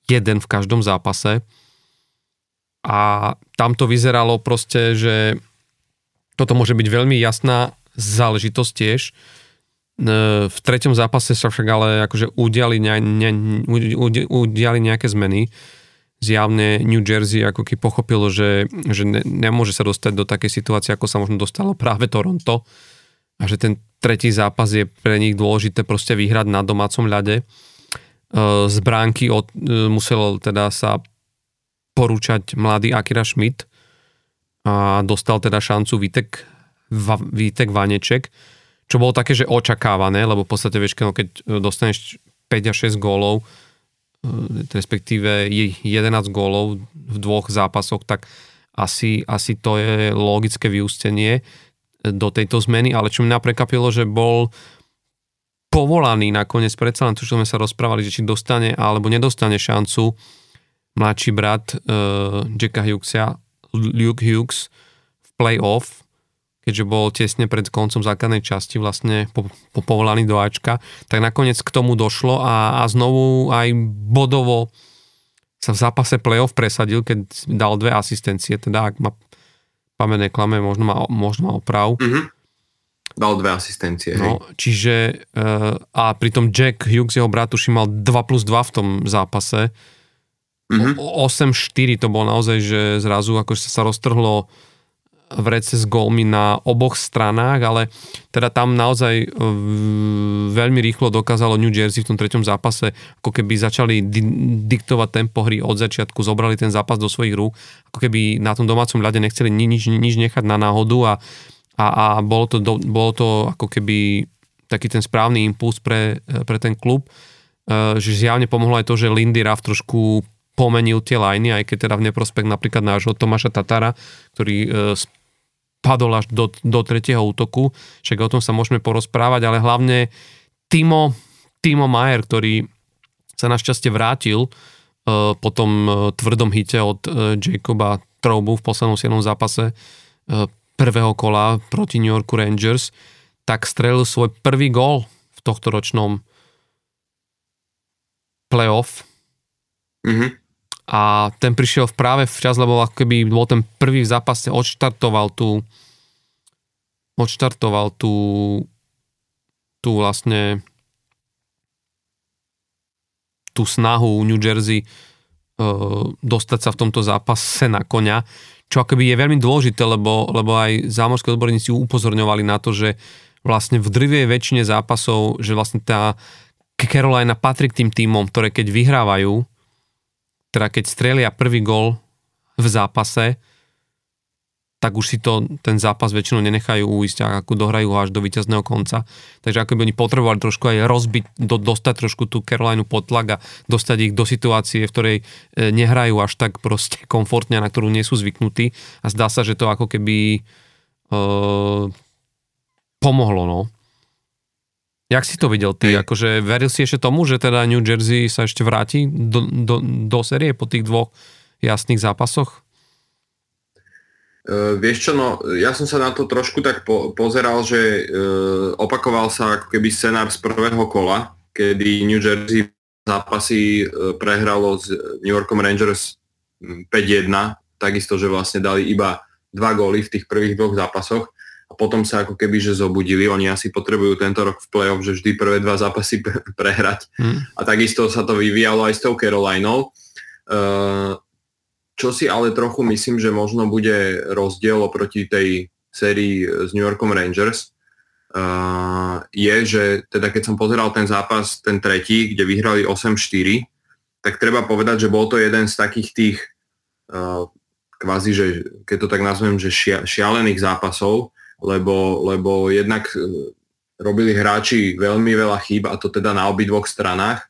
jeden v každom zápase. A tam to vyzeralo proste, že toto môže byť veľmi jasná záležitosť tiež. E, v treťom zápase sa však ale akože udiali, ne, ne, udiali nejaké zmeny. Zjavne New Jersey ako keď pochopilo, že, že ne, nemôže sa dostať do takej situácie, ako sa možno dostalo práve Toronto a že ten tretí zápas je pre nich dôležité proste vyhrať na domácom ľade. E, z bránky od, e, musel teda sa porúčať mladý Akira Schmidt a dostal teda šancu Vitek, Vitek Vaneček, čo bolo také, že očakávané, lebo v podstate vieš, no, keď dostaneš 5 a 6 gólov, e, respektíve 11 gólov v dvoch zápasoch, tak asi, asi to je logické vyústenie do tejto zmeny, ale čo mi naprekapilo, že bol povolaný nakoniec, predsa len to, čo sme sa rozprávali, že či dostane alebo nedostane šancu mladší brat uh, Jacka Hughesa, Luke Hughes v playoff, keďže bol tesne pred koncom základnej časti vlastne po, po, povolaný do Ačka, tak nakoniec k tomu došlo a, a znovu aj bodovo sa v zápase playoff presadil, keď dal dve asistencie, teda ak ma pamäť neklame, možno má, možno má oprav. Mm-hmm. Dal dve asistencie. No, hej. čiže uh, a pritom Jack Hughes, jeho brat, už mal 2 plus 2 v tom zápase, Mm-hmm. 8-4 to bolo naozaj, že zrazu akože sa roztrhlo vrece s gólmi na oboch stranách, ale teda tam naozaj veľmi rýchlo dokázalo New Jersey v tom treťom zápase, ako keby začali di- diktovať tempo hry od začiatku, zobrali ten zápas do svojich rúk, ako keby na tom domácom ľade nechceli nič, nič nechať na náhodu a, a, a bolo, to do, bolo to ako keby taký ten správny impuls pre, pre ten klub, e, že zjavne pomohlo aj to, že Lindy Ruff trošku pomenil tie lajny, aj keď teda v neprospekt napríklad nášho Tomáša Tatara, ktorý e, spadol až do, do tretieho útoku, však o tom sa môžeme porozprávať, ale hlavne Timo, Timo Majer, ktorý sa našťastie vrátil e, po tom e, tvrdom hite od Jacoba Troubu v poslednom 7. zápase prvého kola proti New Yorku Rangers, tak strelil svoj prvý gól v tohto ročnom playoff. Mm-hmm a ten prišiel v práve včas, lebo ako keby bol ten prvý v zápase, odštartoval tú odštartoval tú tú vlastne tú snahu New Jersey uh, dostať sa v tomto zápase na koňa, čo akoby je veľmi dôležité, lebo, lebo aj zámorské odborníci upozorňovali na to, že vlastne v drvej väčšine zápasov, že vlastne tá Carolina patrí k tým týmom, ktoré keď vyhrávajú, teda keď strelia prvý gol v zápase, tak už si to, ten zápas väčšinou nenechajú uísť ako dohrajú ho až do víťazného konca. Takže ako by oni potrebovali trošku aj rozbiť, do, dostať trošku tú Carolinu pod tlak a dostať ich do situácie, v ktorej e, nehrajú až tak proste komfortne, na ktorú nie sú zvyknutí. A zdá sa, že to ako keby e, pomohlo, no. Jak si to videl ty? Akože veril si ešte tomu, že teda New Jersey sa ešte vráti do, do, do série po tých dvoch jasných zápasoch? Uh, vieš čo, no ja som sa na to trošku tak po, pozeral, že uh, opakoval sa ako keby scenár z prvého kola, kedy New Jersey zápasy uh, prehralo s New Yorkom Rangers 5-1, takisto, že vlastne dali iba dva góly v tých prvých dvoch zápasoch potom sa ako keby že zobudili. Oni asi potrebujú tento rok v play-off, že vždy prvé dva zápasy prehrať. Hmm. A takisto sa to vyvíjalo aj s tou Carolinou. Uh, čo si ale trochu myslím, že možno bude rozdiel oproti tej sérii s New Yorkom Rangers, uh, je, že teda keď som pozeral ten zápas, ten tretí, kde vyhrali 8-4, tak treba povedať, že bol to jeden z takých tých uh, kvázi, že keď to tak nazvem, že šia, šialených zápasov, lebo, lebo jednak uh, robili hráči veľmi veľa chýb a to teda na obidvoch stranách.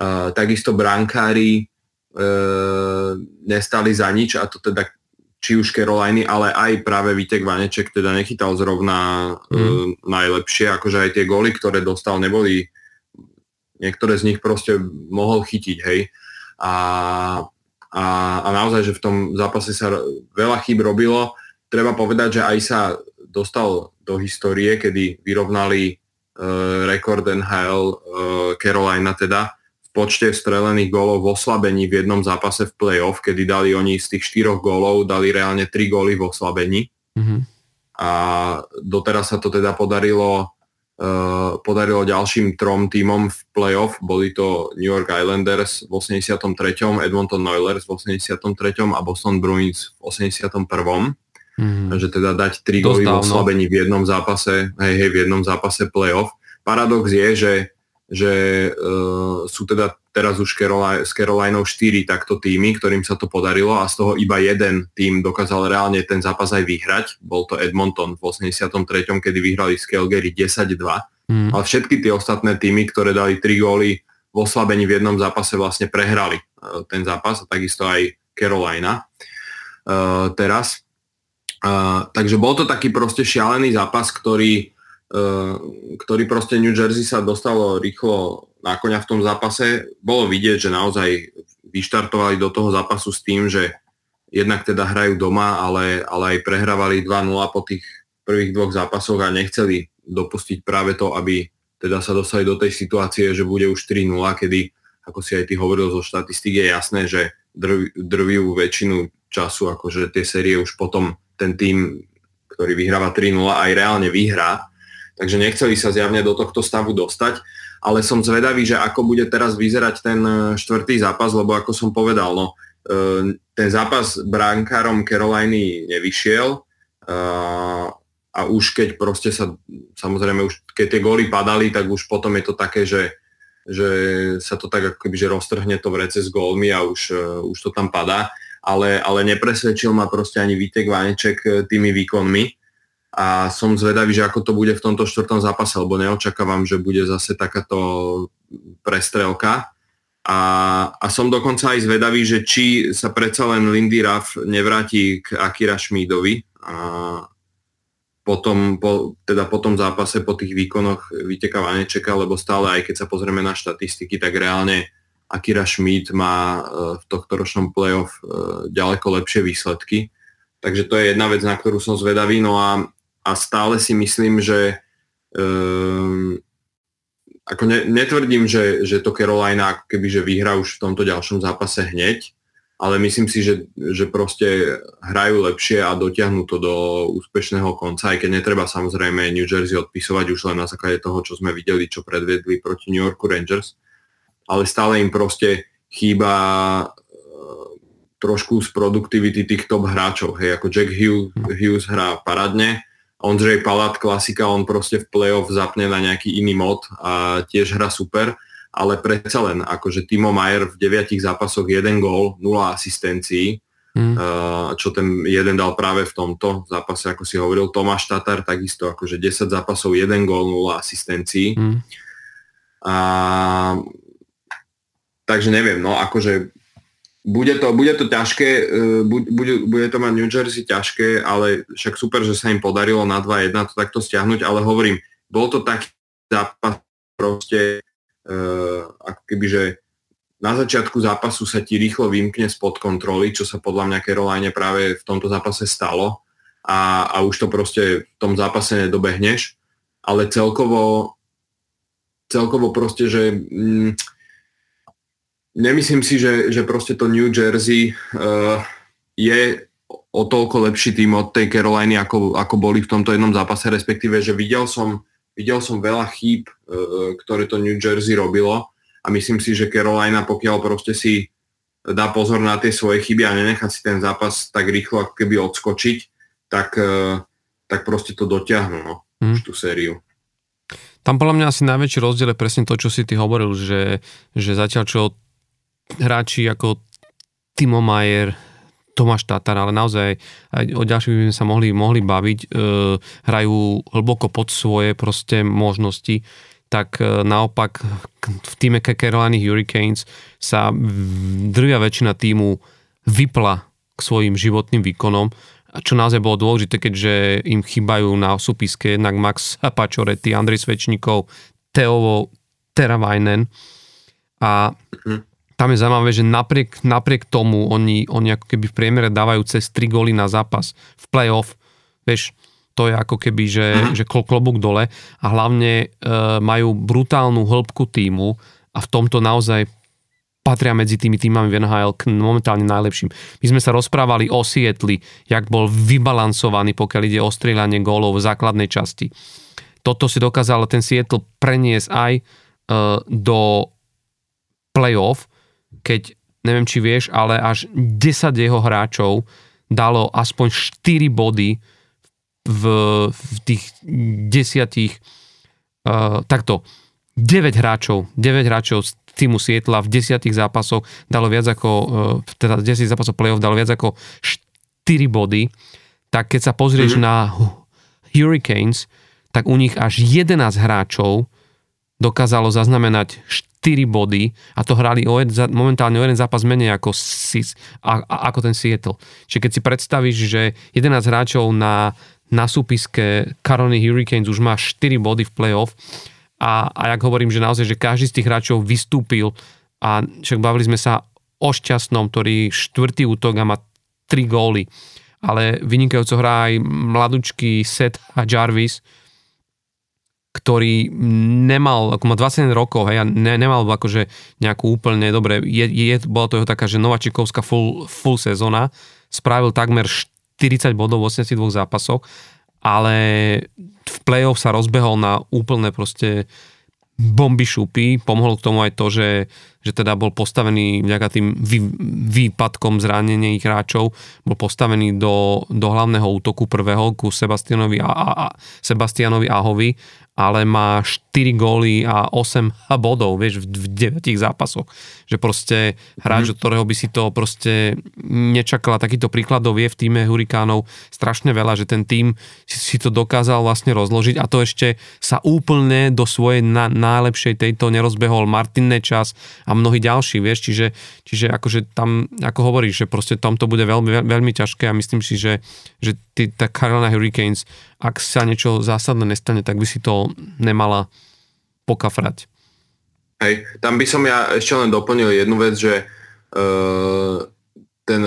Uh, takisto brankári uh, nestali za nič a to teda či už Caroliny, ale aj práve Vitek Vaneček teda nechytal zrovna mm. uh, najlepšie, akože aj tie góly, ktoré dostal, neboli niektoré z nich proste mohol chytiť, hej. A, a, a naozaj, že v tom zápase sa veľa chýb robilo. Treba povedať, že aj sa dostal do histórie, kedy vyrovnali uh, rekord NHL uh, Carolina teda počte strelených gólov v oslabení v jednom zápase v play-off, kedy dali oni z tých štyroch gólov, dali reálne tri góly v oslabení. Mm-hmm. A doteraz sa to teda podarilo uh, podarilo ďalším trom týmom v play-off. Boli to New York Islanders v 83., Edmonton Oilers v 83. a Boston Bruins v 81. Mm-hmm. Takže teda dať tri góly v oslabení v jednom zápase, hej, hej, v jednom zápase play-off. Paradox je, že že uh, sú teda teraz už Carolina, s Carolinou 4 takto týmy, ktorým sa to podarilo a z toho iba jeden tým dokázal reálne ten zápas aj vyhrať. Bol to Edmonton v 83., kedy vyhrali z Calgary 10-2. Mm. Ale všetky tie ostatné týmy, ktoré dali 3 góly v oslabení v jednom zápase vlastne prehrali uh, ten zápas a takisto aj Carolina uh, teraz. Uh, takže bol to taký proste šialený zápas, ktorý Eh, ktorý proste New Jersey sa dostalo rýchlo na koňa v tom zápase. Bolo vidieť, že naozaj vyštartovali do toho zápasu s tým, že jednak teda hrajú doma, ale, ale aj prehrávali 2-0 po tých prvých dvoch zápasoch a nechceli dopustiť práve to, aby teda sa dostali do tej situácie, že bude už 3-0, kedy, ako si aj ty hovoril zo štatistík, je jasné, že drv, drvivú väčšinu času, akože tie série už potom ten tým, ktorý vyhráva 3-0, aj reálne vyhrá. Takže nechceli sa zjavne do tohto stavu dostať, ale som zvedavý, že ako bude teraz vyzerať ten e, štvrtý zápas, lebo ako som povedal, no, e, ten zápas bránkárom Caroliny nevyšiel e, a už keď proste sa, samozrejme už keď tie góly padali, tak už potom je to také, že, že sa to tak ako keby, že roztrhne to vrece s gólmi a už, už to tam padá, ale, ale nepresvedčil ma proste ani Vitek Vaneček tými výkonmi a som zvedavý, že ako to bude v tomto štvrtom zápase, lebo neočakávam, že bude zase takáto prestrelka. A, a som dokonca aj zvedavý, že či sa predsa len Lindy Ruff nevráti k Akira Šmídovi a potom, po, teda po tom zápase, po tých výkonoch Viteka Vanečeka, lebo stále aj keď sa pozrieme na štatistiky, tak reálne Akira Schmid má e, v tohto ročnom playoff e, ďaleko lepšie výsledky. Takže to je jedna vec, na ktorú som zvedavý. No a a stále si myslím, že um, ako ne, netvrdím, že, že to Carolina ako keby, že vyhrá už v tomto ďalšom zápase hneď, ale myslím si, že, že proste hrajú lepšie a dotiahnu to do úspešného konca, aj keď netreba samozrejme New Jersey odpisovať už len na základe toho, čo sme videli, čo predvedli proti New Yorku Rangers, ale stále im proste chýba trošku z produktivity tých top hráčov. Hej, ako Jack Hughes, Hughes hrá paradne, Ondřej Palat, klasika, on proste v play-off zapne na nejaký iný mod a tiež hra super, ale predsa len, akože Timo Majer v deviatich zápasoch jeden gól, nula asistencií, mm. čo ten jeden dal práve v tomto zápase, ako si hovoril, Tomáš Tatar takisto, akože 10 zápasov, jeden gól, nula asistencií. Mm. A, takže neviem, no akože bude to, bude to ťažké, e, bude, bude to mať New Jersey ťažké, ale však super, že sa im podarilo na 2-1 to takto stiahnuť, ale hovorím, bol to taký zápas proste, uh, ako keby, že na začiatku zápasu sa ti rýchlo vymkne spod kontroly, čo sa podľa mňa Caroline práve v tomto zápase stalo. A, a už to proste v tom zápase nedobehneš, ale celkovo celkovo proste, že mm, nemyslím si, že, že proste to New Jersey uh, je o toľko lepší tým od tej Caroliny, ako, ako boli v tomto jednom zápase, respektíve, že videl som, videl som veľa chýb, uh, ktoré to New Jersey robilo a myslím si, že Carolina, pokiaľ proste si dá pozor na tie svoje chyby a nenechá si ten zápas tak rýchlo ako keby odskočiť, tak, uh, tak proste to dotiahnu, no, hmm. už tú sériu. Tam podľa mňa asi najväčší rozdiel je presne to, čo si ty hovoril, že, že zatiaľ čo hráči ako Timo Mayer, Tomáš Tatar, ale naozaj aj o ďalších by sme sa mohli, mohli baviť, e, hrajú hlboko pod svoje proste možnosti, tak e, naopak v týme Carolina Hurricanes sa drvia väčšina týmu vypla k svojim životným výkonom, čo naozaj bolo dôležité, keďže im chýbajú na súpiske jednak Max Pačoretti, Andrej Svečníkov, Teovo, Teravajnen a mm tam je zaujímavé, že napriek, napriek tomu oni, oni ako keby v priemere dávajú cez 3 góly na zápas v play-off. Vieš, to je ako keby, že, uh-huh. že klobúk dole a hlavne e, majú brutálnu hĺbku týmu a v tomto naozaj patria medzi tými týmami v NHL k momentálne najlepším. My sme sa rozprávali o Sietli, jak bol vybalansovaný, pokiaľ ide o strieľanie gólov v základnej časti. Toto si dokázal ten Seattle preniesť aj e, do playoff keď, neviem či vieš, ale až 10 jeho hráčov dalo aspoň 4 body v, v tých desiatich uh, takto 9 hráčov, 9 hráčov z týmu Sietla v desiatich zápasoch dalo viac ako, uh, teda 10 zápasov playoff dalo viac ako 4 body, tak keď sa pozrieš mm-hmm. na Hurricanes, tak u nich až 11 hráčov dokázalo zaznamenať 4 body a to hrali o jeden, momentálne o jeden zápas menej ako, SIS, a, a, ako ten Seattle. Čiže keď si predstavíš, že 11 hráčov na, na súpiske Carolina Hurricanes už má 4 body v playoff a, a jak hovorím, že naozaj, že každý z tých hráčov vystúpil a však bavili sme sa o šťastnom, ktorý štvrtý útok a má 3 góly. Ale vynikajúco hrá aj mladučký Seth a Jarvis, ktorý nemal, ako má 21 rokov, hej, a ne, nemal akože nejakú úplne, dobre, je, je, bola to jeho taká, že nováčikovská full, full sezóna, spravil takmer 40 bodov v 82 zápasoch, ale v play-off sa rozbehol na úplne proste bomby šupy. Pomohlo k tomu aj to, že, že teda bol postavený vďaka tým vý, výpadkom zranených hráčov, bol postavený do, do hlavného útoku prvého ku Sebastianovi, a, a, a, Sebastianovi Ahovi ale má 4 góly a 8 bodov, vieš, v, v 9 zápasoch. Že proste hráč, mm. od ktorého by si to proste nečakala, takýto príkladov je v týme Hurikánov strašne veľa, že ten tým si, si to dokázal vlastne rozložiť a to ešte sa úplne do svojej na, najlepšej tejto nerozbehol Martin Nečas a mnohí ďalší, vieš, čiže, čiže akože tam, ako hovoríš, že proste tam to bude veľmi, veľmi ťažké a myslím si, že, že tí, tá Carolina Hurricanes ak sa niečo zásadné nestane, tak by si to nemala pokafrať. Hej, tam by som ja ešte len doplnil jednu vec, že uh, ten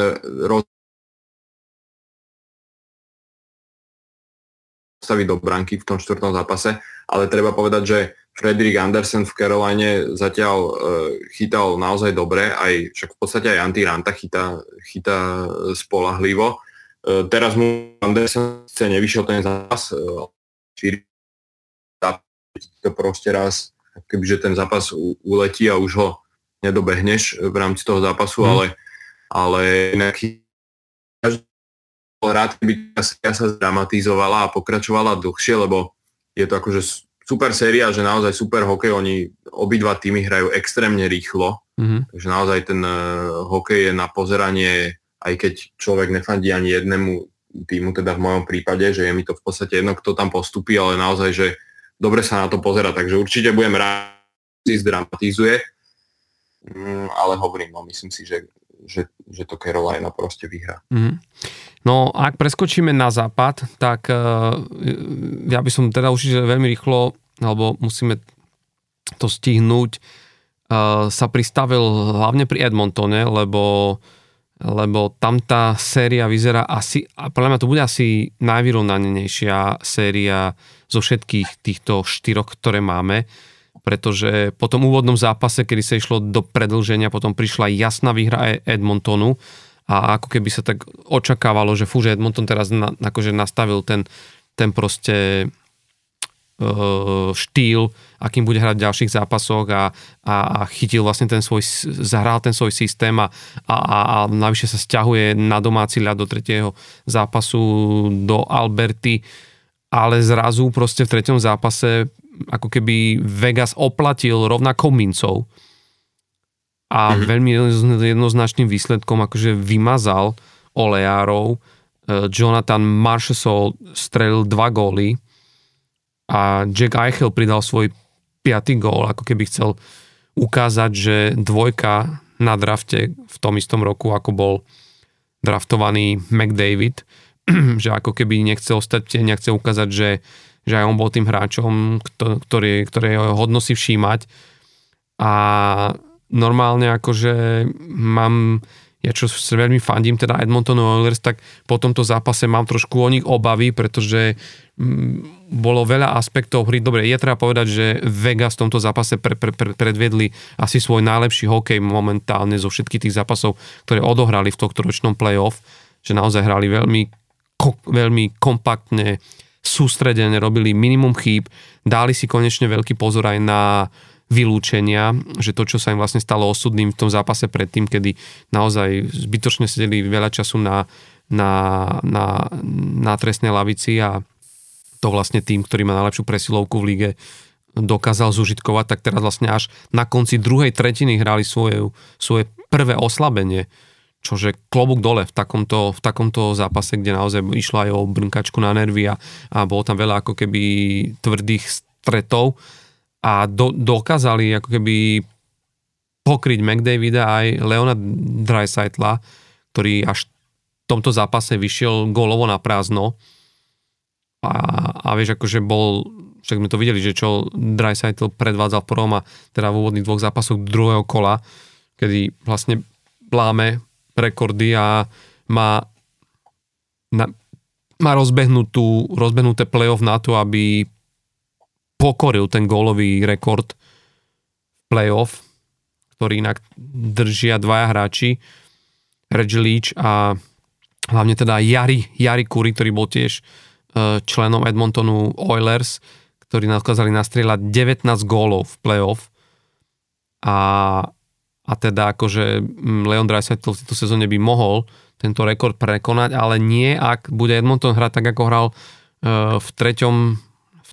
roz staviť do branky v tom štvrtom zápase, ale treba povedať, že Fredrik Andersen v Caroline zatiaľ uh, chytal naozaj dobre, aj však v podstate aj Antti Ranta chytá, chytá spolahlivo E, teraz mu Andersen nevyšiel ten zápas, e, to proste raz, kebyže ten zápas uletí a už ho nedobehneš v rámci toho zápasu, mm. ale, ale nejaký rád, keby tá sa zdramatizovala a pokračovala dlhšie, lebo je to akože super séria, že naozaj super hokej, oni obidva týmy hrajú extrémne rýchlo, mm-hmm. takže naozaj ten uh, hokej je na pozeranie aj keď človek nefandí ani jednému týmu, teda v mojom prípade, že je mi to v podstate jedno, kto tam postupí, ale naozaj, že dobre sa na to pozera, takže určite budem rád, si zdramatizuje, mm, ale hovorím, no myslím si, že, že, že to Carolina proste vyhrá. Mm. No ak preskočíme na západ, tak uh, ja by som teda určite veľmi rýchlo, alebo musíme to stihnúť, uh, sa pristavil hlavne pri Edmontone, lebo lebo tam tá séria vyzerá asi, a podľa mňa to bude asi najvyrovnanejšia séria zo všetkých týchto štyroch, ktoré máme, pretože po tom úvodnom zápase, kedy sa išlo do predlženia, potom prišla jasná výhra e- Edmontonu a ako keby sa tak očakávalo, že fú, že Edmonton teraz na, akože nastavil ten, ten proste štýl, akým bude hrať v ďalších zápasoch a, a, a chytil vlastne ten svoj, zahral ten svoj systém a, a, a, navyše sa stiahuje na domáci ľad do tretieho zápasu do Alberty, ale zrazu proste v treťom zápase ako keby Vegas oplatil rovnakou mincov a mm-hmm. veľmi jednoznačným výsledkom akože vymazal Oleárov. E, Jonathan Marshall strelil dva góly a Jack Eichel pridal svoj piatý gól, ako keby chcel ukázať, že dvojka na drafte v tom istom roku, ako bol draftovaný McDavid, že ako keby nechcel ostať, nechce ukázať, že, že aj on bol tým hráčom, ktorý, ktorý hodno si všímať. A normálne akože mám, ja čo veľmi fandím, teda Edmonton Oilers, tak po tomto zápase mám trošku o nich obavy, pretože mm, bolo veľa aspektov hry. Dobre, je treba povedať, že Vegas v tomto zápase pre, pre, pre, predvedli asi svoj najlepší hokej momentálne zo všetkých tých zápasov, ktoré odohrali v tohto ročnom playoff, že naozaj hrali veľmi, ko, veľmi kompaktne, sústredene, robili minimum chýb, dali si konečne veľký pozor aj na vylúčenia, že to, čo sa im vlastne stalo osudným v tom zápase predtým, kedy naozaj zbytočne sedeli veľa času na, na, na, na trestnej lavici a to vlastne tým, ktorý má najlepšiu presilovku v lige, dokázal zužitkovať, tak teraz vlastne až na konci druhej tretiny hrali svoje, svoje prvé oslabenie, čože klobúk dole v takomto, v takomto zápase, kde naozaj išlo aj o brnkačku na nervy a, a bolo tam veľa ako keby tvrdých stretov a do, dokázali ako keby pokryť McDavida aj Leona Dreisaitla, ktorý až v tomto zápase vyšiel golovo na prázdno. A, a vieš, akože bol, však sme to videli, že čo Dreisaitl predvádzal v prvom a teda v úvodných dvoch zápasoch druhého kola, kedy vlastne pláme rekordy a má, na, má rozbehnutú, rozbehnuté playoff na to, aby pokoril ten gólový rekord playoff, ktorý inak držia dvaja hráči, Reggie Leach a hlavne teda Jari, Jari Kuri, ktorý bol tiež e, členom Edmontonu Oilers, ktorí dokázali nastrieľať 19 gólov v playoff. A, a teda akože Leon Draisaitl v tejto sezóne by mohol tento rekord prekonať, ale nie, ak bude Edmonton hrať tak, ako hral e, v treťom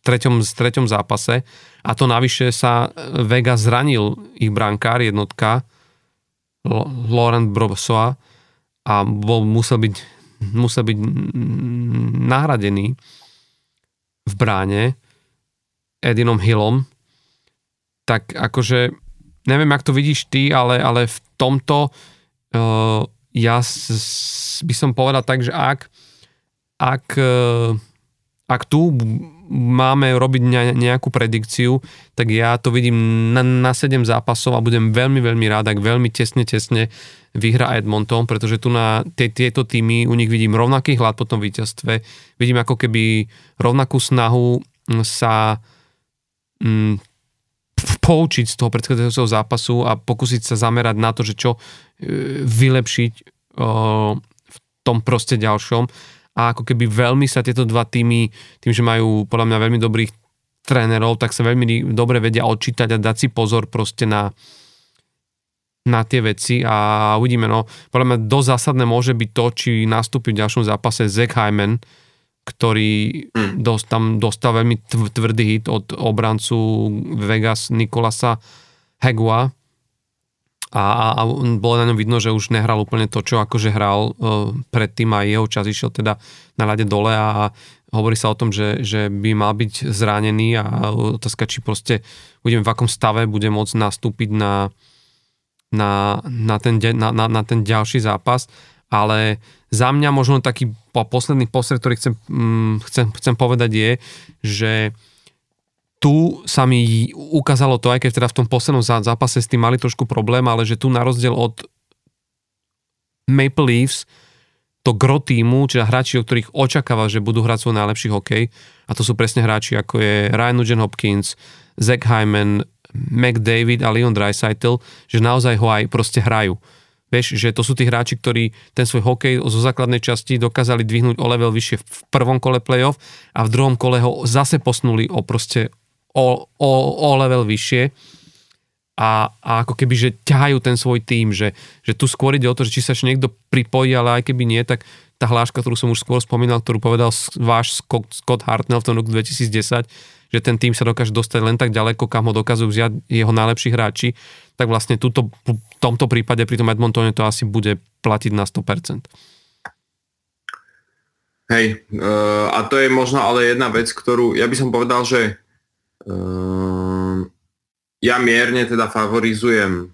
treťom, v treťom zápase. A to navyše sa Vega zranil ich brankár, jednotka Laurent Brossoa a bol, musel byť, musel byť nahradený v bráne Edinom Hillom. Tak akože neviem, ak to vidíš ty, ale, ale v tomto uh, ja s, by som povedal tak, že ak ak, uh, ak tu máme robiť nejakú predikciu, tak ja to vidím na, na 7 zápasov a budem veľmi, veľmi rád, ak veľmi tesne, tesne vyhra Edmonton, pretože tu na tie, tieto týmy, u nich vidím rovnaký hlad po tom víťazstve, vidím ako keby rovnakú snahu sa mm, poučiť z toho predchádzajúceho zápasu a pokúsiť sa zamerať na to, že čo e, vylepšiť o, v tom proste ďalšom a ako keby veľmi sa tieto dva týmy, tým, že majú podľa mňa veľmi dobrých trénerov, tak sa veľmi dobre vedia odčítať a dať si pozor proste na, na tie veci a uvidíme, no podľa mňa dosť zásadné môže byť to, či nastúpi v ďalšom zápase Zach Hyman, ktorý mm. dos, tam dostal veľmi tvrdý hit od obrancu Vegas Nikolasa Hegua, a, a bolo na ňom vidno, že už nehral úplne to, čo akože hral uh, predtým a jeho čas išiel teda na ľade dole a hovorí sa o tom, že, že by mal byť zranený a otázka, či proste budeme v akom stave bude môcť nastúpiť na, na, na, ten, na, na, na ten ďalší zápas, ale za mňa možno taký posledný posred, ktorý chcem, um, chcem, chcem povedať je, že tu sa mi ukázalo to, aj keď teda v tom poslednom zápase s tým mali trošku problém, ale že tu na rozdiel od Maple Leafs to gro týmu, čiže hráči, o ktorých očakáva, že budú hrať svoj najlepší hokej, a to sú presne hráči ako je Ryan Nugent Hopkins, Zach Hyman, McDavid a Leon Dreisaitl, že naozaj ho aj proste hrajú. Vieš, že to sú tí hráči, ktorí ten svoj hokej zo základnej časti dokázali dvihnúť o level vyššie v prvom kole playoff a v druhom kole ho zase posnuli o proste o, o, o level vyššie a, a ako keby, že ťahajú ten svoj tým, že, že tu skôr ide o to, že či sa ešte niekto pripojí, ale aj keby nie, tak tá hláška, ktorú som už skôr spomínal, ktorú povedal váš Scott, Hartnell v tom roku 2010, že ten tým sa dokáže dostať len tak ďaleko, kam ho dokazujú vziať jeho najlepší hráči, tak vlastne tuto, v tomto prípade pri tom Edmontone to asi bude platiť na 100%. Hej, uh, a to je možno ale jedna vec, ktorú ja by som povedal, že ja mierne teda favorizujem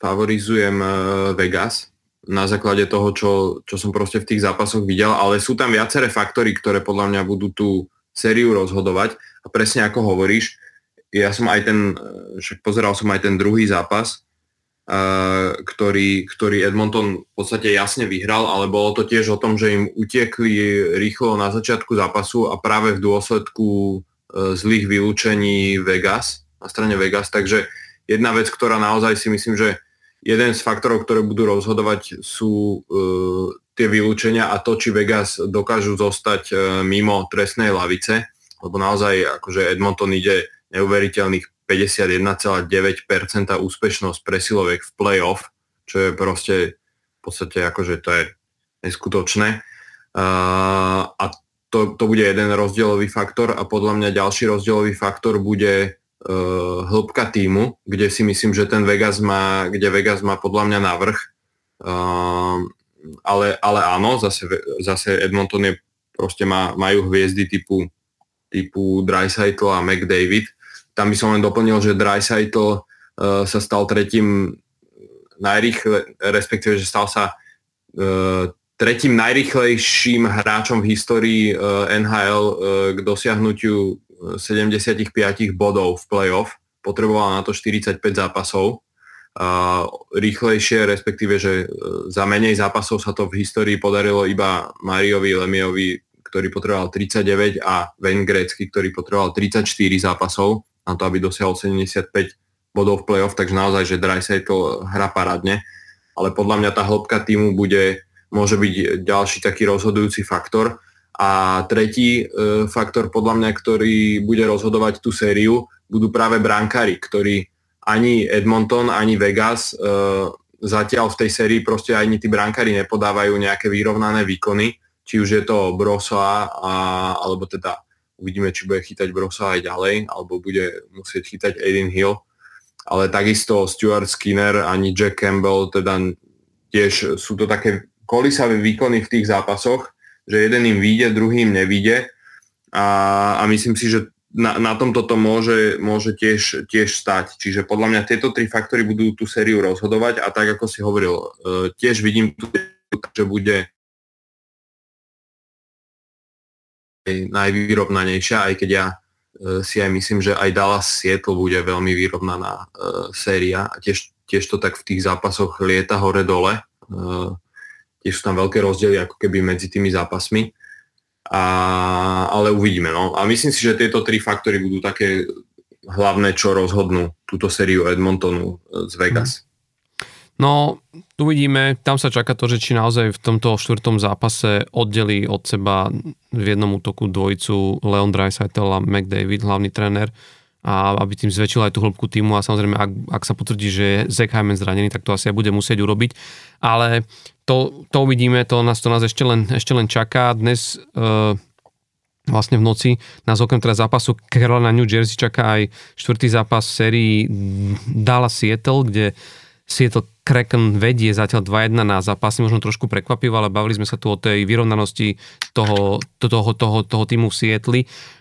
favorizujem uh, Vegas na základe toho, čo, čo som proste v tých zápasoch videl, ale sú tam viaceré faktory, ktoré podľa mňa budú tú sériu rozhodovať. A presne ako hovoríš, ja som aj ten, však pozeral som aj ten druhý zápas, ktorý, ktorý Edmonton v podstate jasne vyhral, ale bolo to tiež o tom, že im utiekli rýchlo na začiatku zápasu a práve v dôsledku e, zlých vylúčení Vegas, na strane Vegas, takže jedna vec, ktorá naozaj si myslím, že jeden z faktorov, ktoré budú rozhodovať sú uh, tie vylúčenia a to, či Vegas dokážu zostať uh, mimo trestnej lavice, lebo naozaj akože Edmonton ide neuveriteľných 51,9% úspešnosť presilovek v playoff, čo je proste v podstate akože to je neskutočné. Uh, a to, to bude jeden rozdielový faktor a podľa mňa ďalší rozdielový faktor bude uh, hĺbka týmu, kde si myslím, že ten Vegas má, kde Vegas má podľa mňa navrh. Uh, ale, ale áno, zase, zase Edmonton je, proste má, majú hviezdy typu, typu Dreisaitl a McDavid, tam by som len doplnil, že Dreisaitl uh, sa stal tretím najrýchle, respektíve, že stal sa uh, tretím najrychlejším hráčom v histórii uh, NHL uh, k dosiahnutiu 75 bodov v playoff. Potreboval na to 45 zápasov. Rýchlejšie, respektíve, že za menej zápasov sa to v histórii podarilo iba Mariovi Lemiovi, ktorý potreboval 39 a Wayne Gretzky, ktorý potreboval 34 zápasov na to, aby dosiahol 75 bodov v playoff, takže naozaj, že Dreisaitl hra parádne, ale podľa mňa tá hĺbka týmu bude, môže byť ďalší taký rozhodujúci faktor. A tretí e, faktor podľa mňa, ktorý bude rozhodovať tú sériu, budú práve brankári, ktorí ani Edmonton, ani Vegas e, zatiaľ v tej sérii proste ani tí brankári nepodávajú nejaké vyrovnané výkony, či už je to Brosa a, alebo teda Uvidíme, či bude chytať Brosa aj ďalej, alebo bude musieť chytať Aiden Hill. Ale takisto Stuart Skinner ani Jack Campbell, teda tiež sú to také kolisavé výkony v tých zápasoch, že jeden im vyjde, druhý im nevyjde. A, a myslím si, že na, na tomto to môže, môže tiež, tiež stať. Čiže podľa mňa tieto tri faktory budú tú sériu rozhodovať a tak ako si hovoril, e, tiež vidím tu, že bude najvýrovnanejšia, aj keď ja e, si aj myslím, že aj Dallas Seattle bude veľmi vyrovnaná e, séria a tiež, tiež to tak v tých zápasoch lieta hore-dole. Tiež sú tam veľké rozdiely ako keby medzi tými zápasmi. A, ale uvidíme. No. A myslím si, že tieto tri faktory budú také hlavné, čo rozhodnú túto sériu Edmontonu z Vegas. No, uvidíme, tam sa čaká to, že či naozaj v tomto štvrtom zápase oddelí od seba v jednom útoku dvojicu Leon Dreisaitl a McDavid, hlavný tréner, a aby tým zväčšil aj tú hĺbku týmu a samozrejme, ak, ak sa potvrdí, že je Zach Hyman zranený, tak to asi aj bude musieť urobiť. Ale to, to uvidíme, to nás, to nás ešte, len, ešte len čaká. Dnes uh, vlastne v noci nás okrem teda zápasu Carolina New Jersey čaká aj štvrtý zápas sérii Dallas Seattle, kde Seattle Kraken vedie zatiaľ 2-1 na zápasy, možno trošku prekvapivo, ale bavili sme sa tu o tej vyrovnanosti toho, toho, toho, toho týmu v Sietli.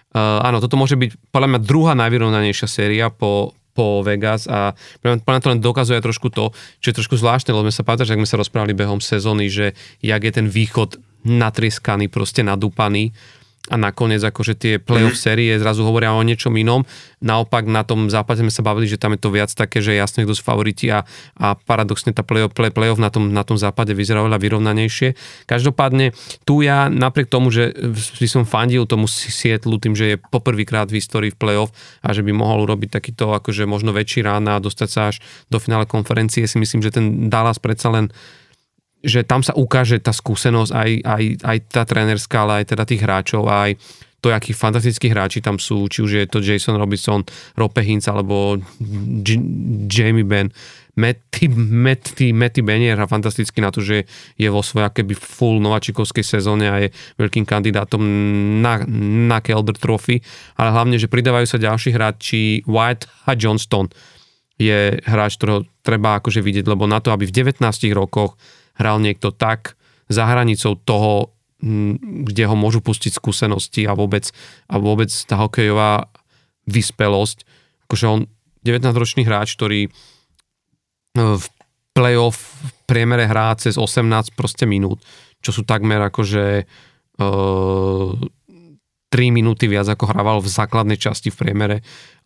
Uh, áno, toto môže byť podľa mňa druhá najvyrovnanejšia séria po, po Vegas a mňa to len dokazuje trošku to, čo je trošku zvláštne, lebo sme sa pamätáš, ak sme sa rozprávali behom sezóny, že jak je ten východ natrieskaný, proste nadúpaný a nakoniec akože tie playoff mm. série zrazu hovoria o niečom inom. Naopak na tom zápase sme sa bavili, že tam je to viac také, že jasne kto sú favoriti a, a paradoxne tá playoff, play, playoff na, tom, na tom západe vyzerá veľa vyrovnanejšie. Každopádne tu ja napriek tomu, že by som fandil tomu Sietlu tým, že je poprvýkrát v histórii v playoff a že by mohol urobiť takýto akože možno väčší rána a dostať sa až do finále konferencie, si myslím, že ten Dallas predsa len že tam sa ukáže tá skúsenosť aj, aj, aj tá trénerská, ale aj teda tých hráčov, aj to, akí fantastickí hráči tam sú, či už je to Jason Robinson, Rope Hintz alebo J- Jamie Ben, Matty, Matty, Matty Benier a fantasticky na to, že je vo svojej keby full nováčikovskej sezóne a je veľkým kandidátom na, na Calder Trophy, ale hlavne, že pridávajú sa ďalší hráči White a Johnston. Je hráč, ktorého treba akože vidieť, lebo na to, aby v 19 rokoch hral niekto tak za hranicou toho, kde ho môžu pustiť skúsenosti a vôbec, a vôbec tá hokejová vyspelosť, akože on 19-ročný hráč, ktorý e, v playoff v priemere hrá cez 18 proste minút, čo sú takmer akože e, 3 minúty viac ako hrával v základnej časti v priemere.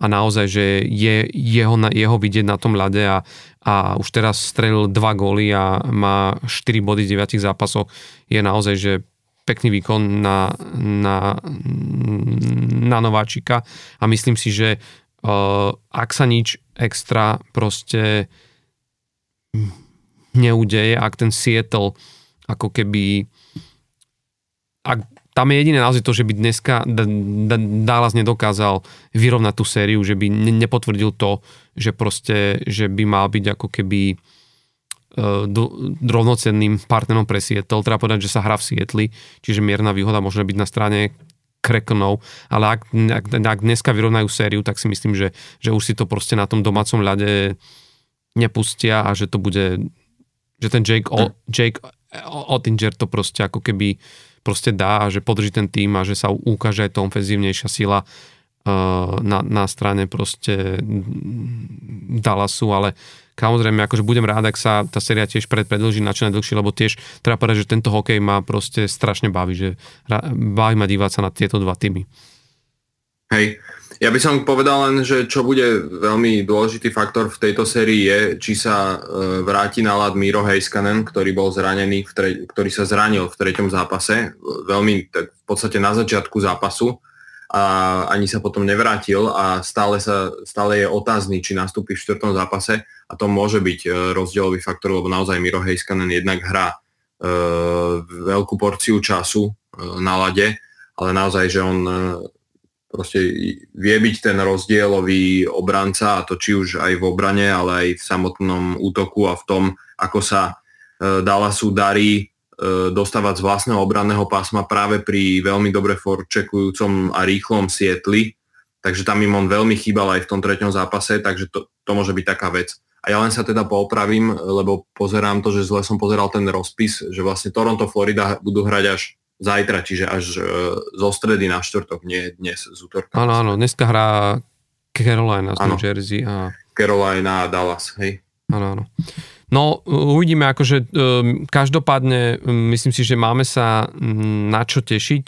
A naozaj, že je jeho, jeho vidieť na tom ľade a, a už teraz strelil 2 góly a má 4 body z 9 zápasov, je naozaj, že pekný výkon na, na, na nováčika. A myslím si, že uh, ak sa nič extra proste neudeje, ak ten Seattle ako keby ak tam je jediné naozaj to, že by dneska Dallas nedokázal vyrovnať tú sériu, že by nepotvrdil to, že proste, že by mal byť ako keby uh, rovnocenným partnerom pre Seattle. Treba povedať, že sa hrá v Sietli, čiže mierna výhoda môže byť na strane Krekonov, ale ak, ak, ak dneska vyrovnajú sériu, tak si myslím, že, že už si to proste na tom domácom ľade nepustia a že to bude, že ten Jake, o, Jake Ottinger to proste ako keby proste dá a že podrží ten tým a že sa ukáže aj to ofenzívnejšia sila uh, na, na strane proste Dallasu, ale samozrejme, akože budem rád, ak sa tá séria tiež pred, predlží na čo najdlhšie, lebo tiež treba povedať, že tento hokej ma proste strašne baví, že baví ma dívať sa na tieto dva týmy. Hej, ja by som povedal len, že čo bude veľmi dôležitý faktor v tejto sérii je, či sa e, vráti na lad Miro Heiskanen, ktorý bol zranený, v tre- ktorý sa zranil v treťom zápase, veľmi tak v podstate na začiatku zápasu a ani sa potom nevrátil a stále, sa, stále je otázny, či nastúpi v štvrtom zápase a to môže byť e, rozdielový faktor, lebo naozaj Miro Heiskanen jednak hrá e, veľkú porciu času e, na lade, ale naozaj, že on e, proste vie byť ten rozdielový obranca a to či už aj v obrane, ale aj v samotnom útoku a v tom, ako sa e, Dallasu darí e, dostávať z vlastného obranného pásma práve pri veľmi dobre forčekujúcom a rýchlom sietli. Takže tam im on veľmi chýbal aj v tom treťom zápase, takže to, to môže byť taká vec. A ja len sa teda poopravím, lebo pozerám to, že zle som pozeral ten rozpis, že vlastne Toronto, Florida budú hrať až zajtra, čiže až e, zo stredy na štvrtok, nie dnes z útorka. Áno, áno, dneska hrá Carolina z New Jersey. A... Carolina a Dallas, hej. Áno, áno. No, uvidíme, akože um, každopádne um, myslím si, že máme sa um, na čo tešiť.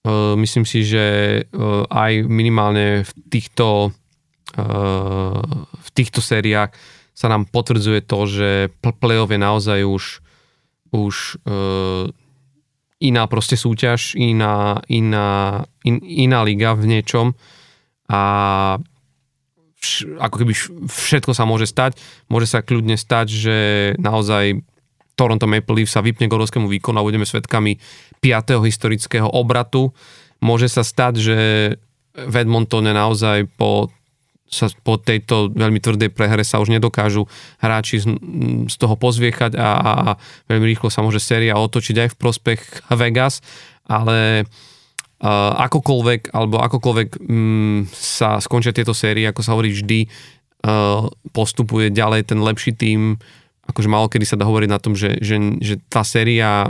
Uh, myslím si, že uh, aj minimálne v týchto uh, v týchto sériách sa nám potvrdzuje to, že play-off je naozaj už už iná proste súťaž, iná, iná, in, iná liga v niečom a vš, ako keby všetko sa môže stať. Môže sa kľudne stať, že naozaj Toronto Maple Leafs sa vypne k obrovskému výkonu a budeme svetkami 5. historického obratu. Môže sa stať, že v Edmontone naozaj po sa po tejto veľmi tvrdej prehre sa už nedokážu hráči z, z toho pozviechať a, a, veľmi rýchlo sa môže séria otočiť aj v prospech Vegas, ale uh, akokoľvek, alebo akokoľvek um, sa skončia tieto série, ako sa hovorí vždy, uh, postupuje ďalej ten lepší tým, akože malo kedy sa dá hovoriť na tom, že, že, že tá séria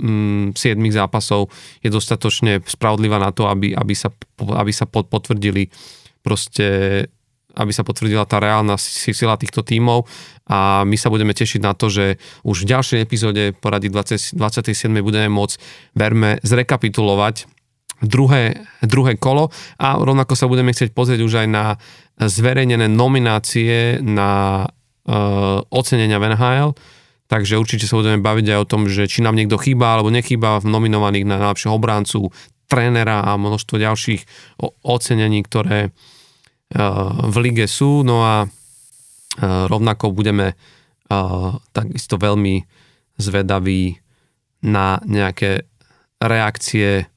um, 7 zápasov je dostatočne spravodlivá na to, aby, aby sa, aby sa potvrdili proste aby sa potvrdila tá reálna sila týchto tímov a my sa budeme tešiť na to, že už v ďalšej epizóde porady 20, 27. budeme môcť, verme, zrekapitulovať druhé, druhé kolo a rovnako sa budeme chcieť pozrieť už aj na zverejnené nominácie na uh, ocenenia v takže určite sa budeme baviť aj o tom, že či nám niekto chýba alebo nechýba v nominovaných na najlepšieho obráncu, trénera a množstvo ďalších ocenení, ktoré, v lige sú, no a rovnako budeme takisto veľmi zvedaví na nejaké reakcie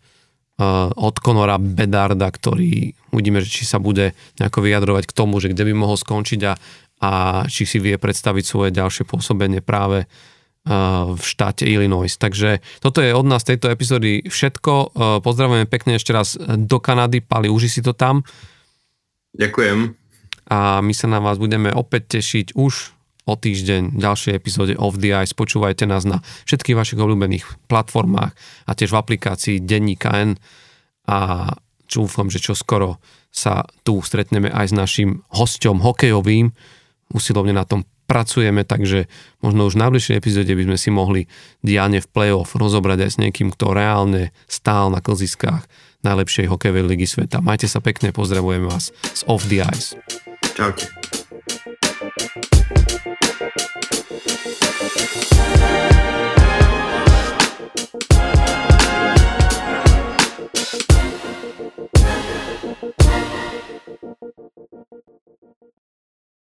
od Konora Bedarda, ktorý uvidíme, či sa bude nejako vyjadrovať k tomu, že kde by mohol skončiť a, a či si vie predstaviť svoje ďalšie pôsobenie práve v štáte Illinois. Takže toto je od nás tejto epizódy všetko. Pozdravujeme pekne ešte raz do Kanady. Pali, uži si to tam. Ďakujem. A my sa na vás budeme opäť tešiť už o týždeň v ďalšej epizóde Off the Ice. Počúvajte nás na všetkých vašich obľúbených platformách a tiež v aplikácii Denníka N a čúfam, že čo skoro sa tu stretneme aj s našim hosťom hokejovým. Usilovne na tom pracujeme, takže možno už v najbližšej epizóde by sme si mohli diane v play-off rozobrať aj s niekým, kto reálne stál na klziskách najlepšej hokejovej ligy sveta. Majte sa pekne, pozdravujem vás z Off the Ice. Čaute.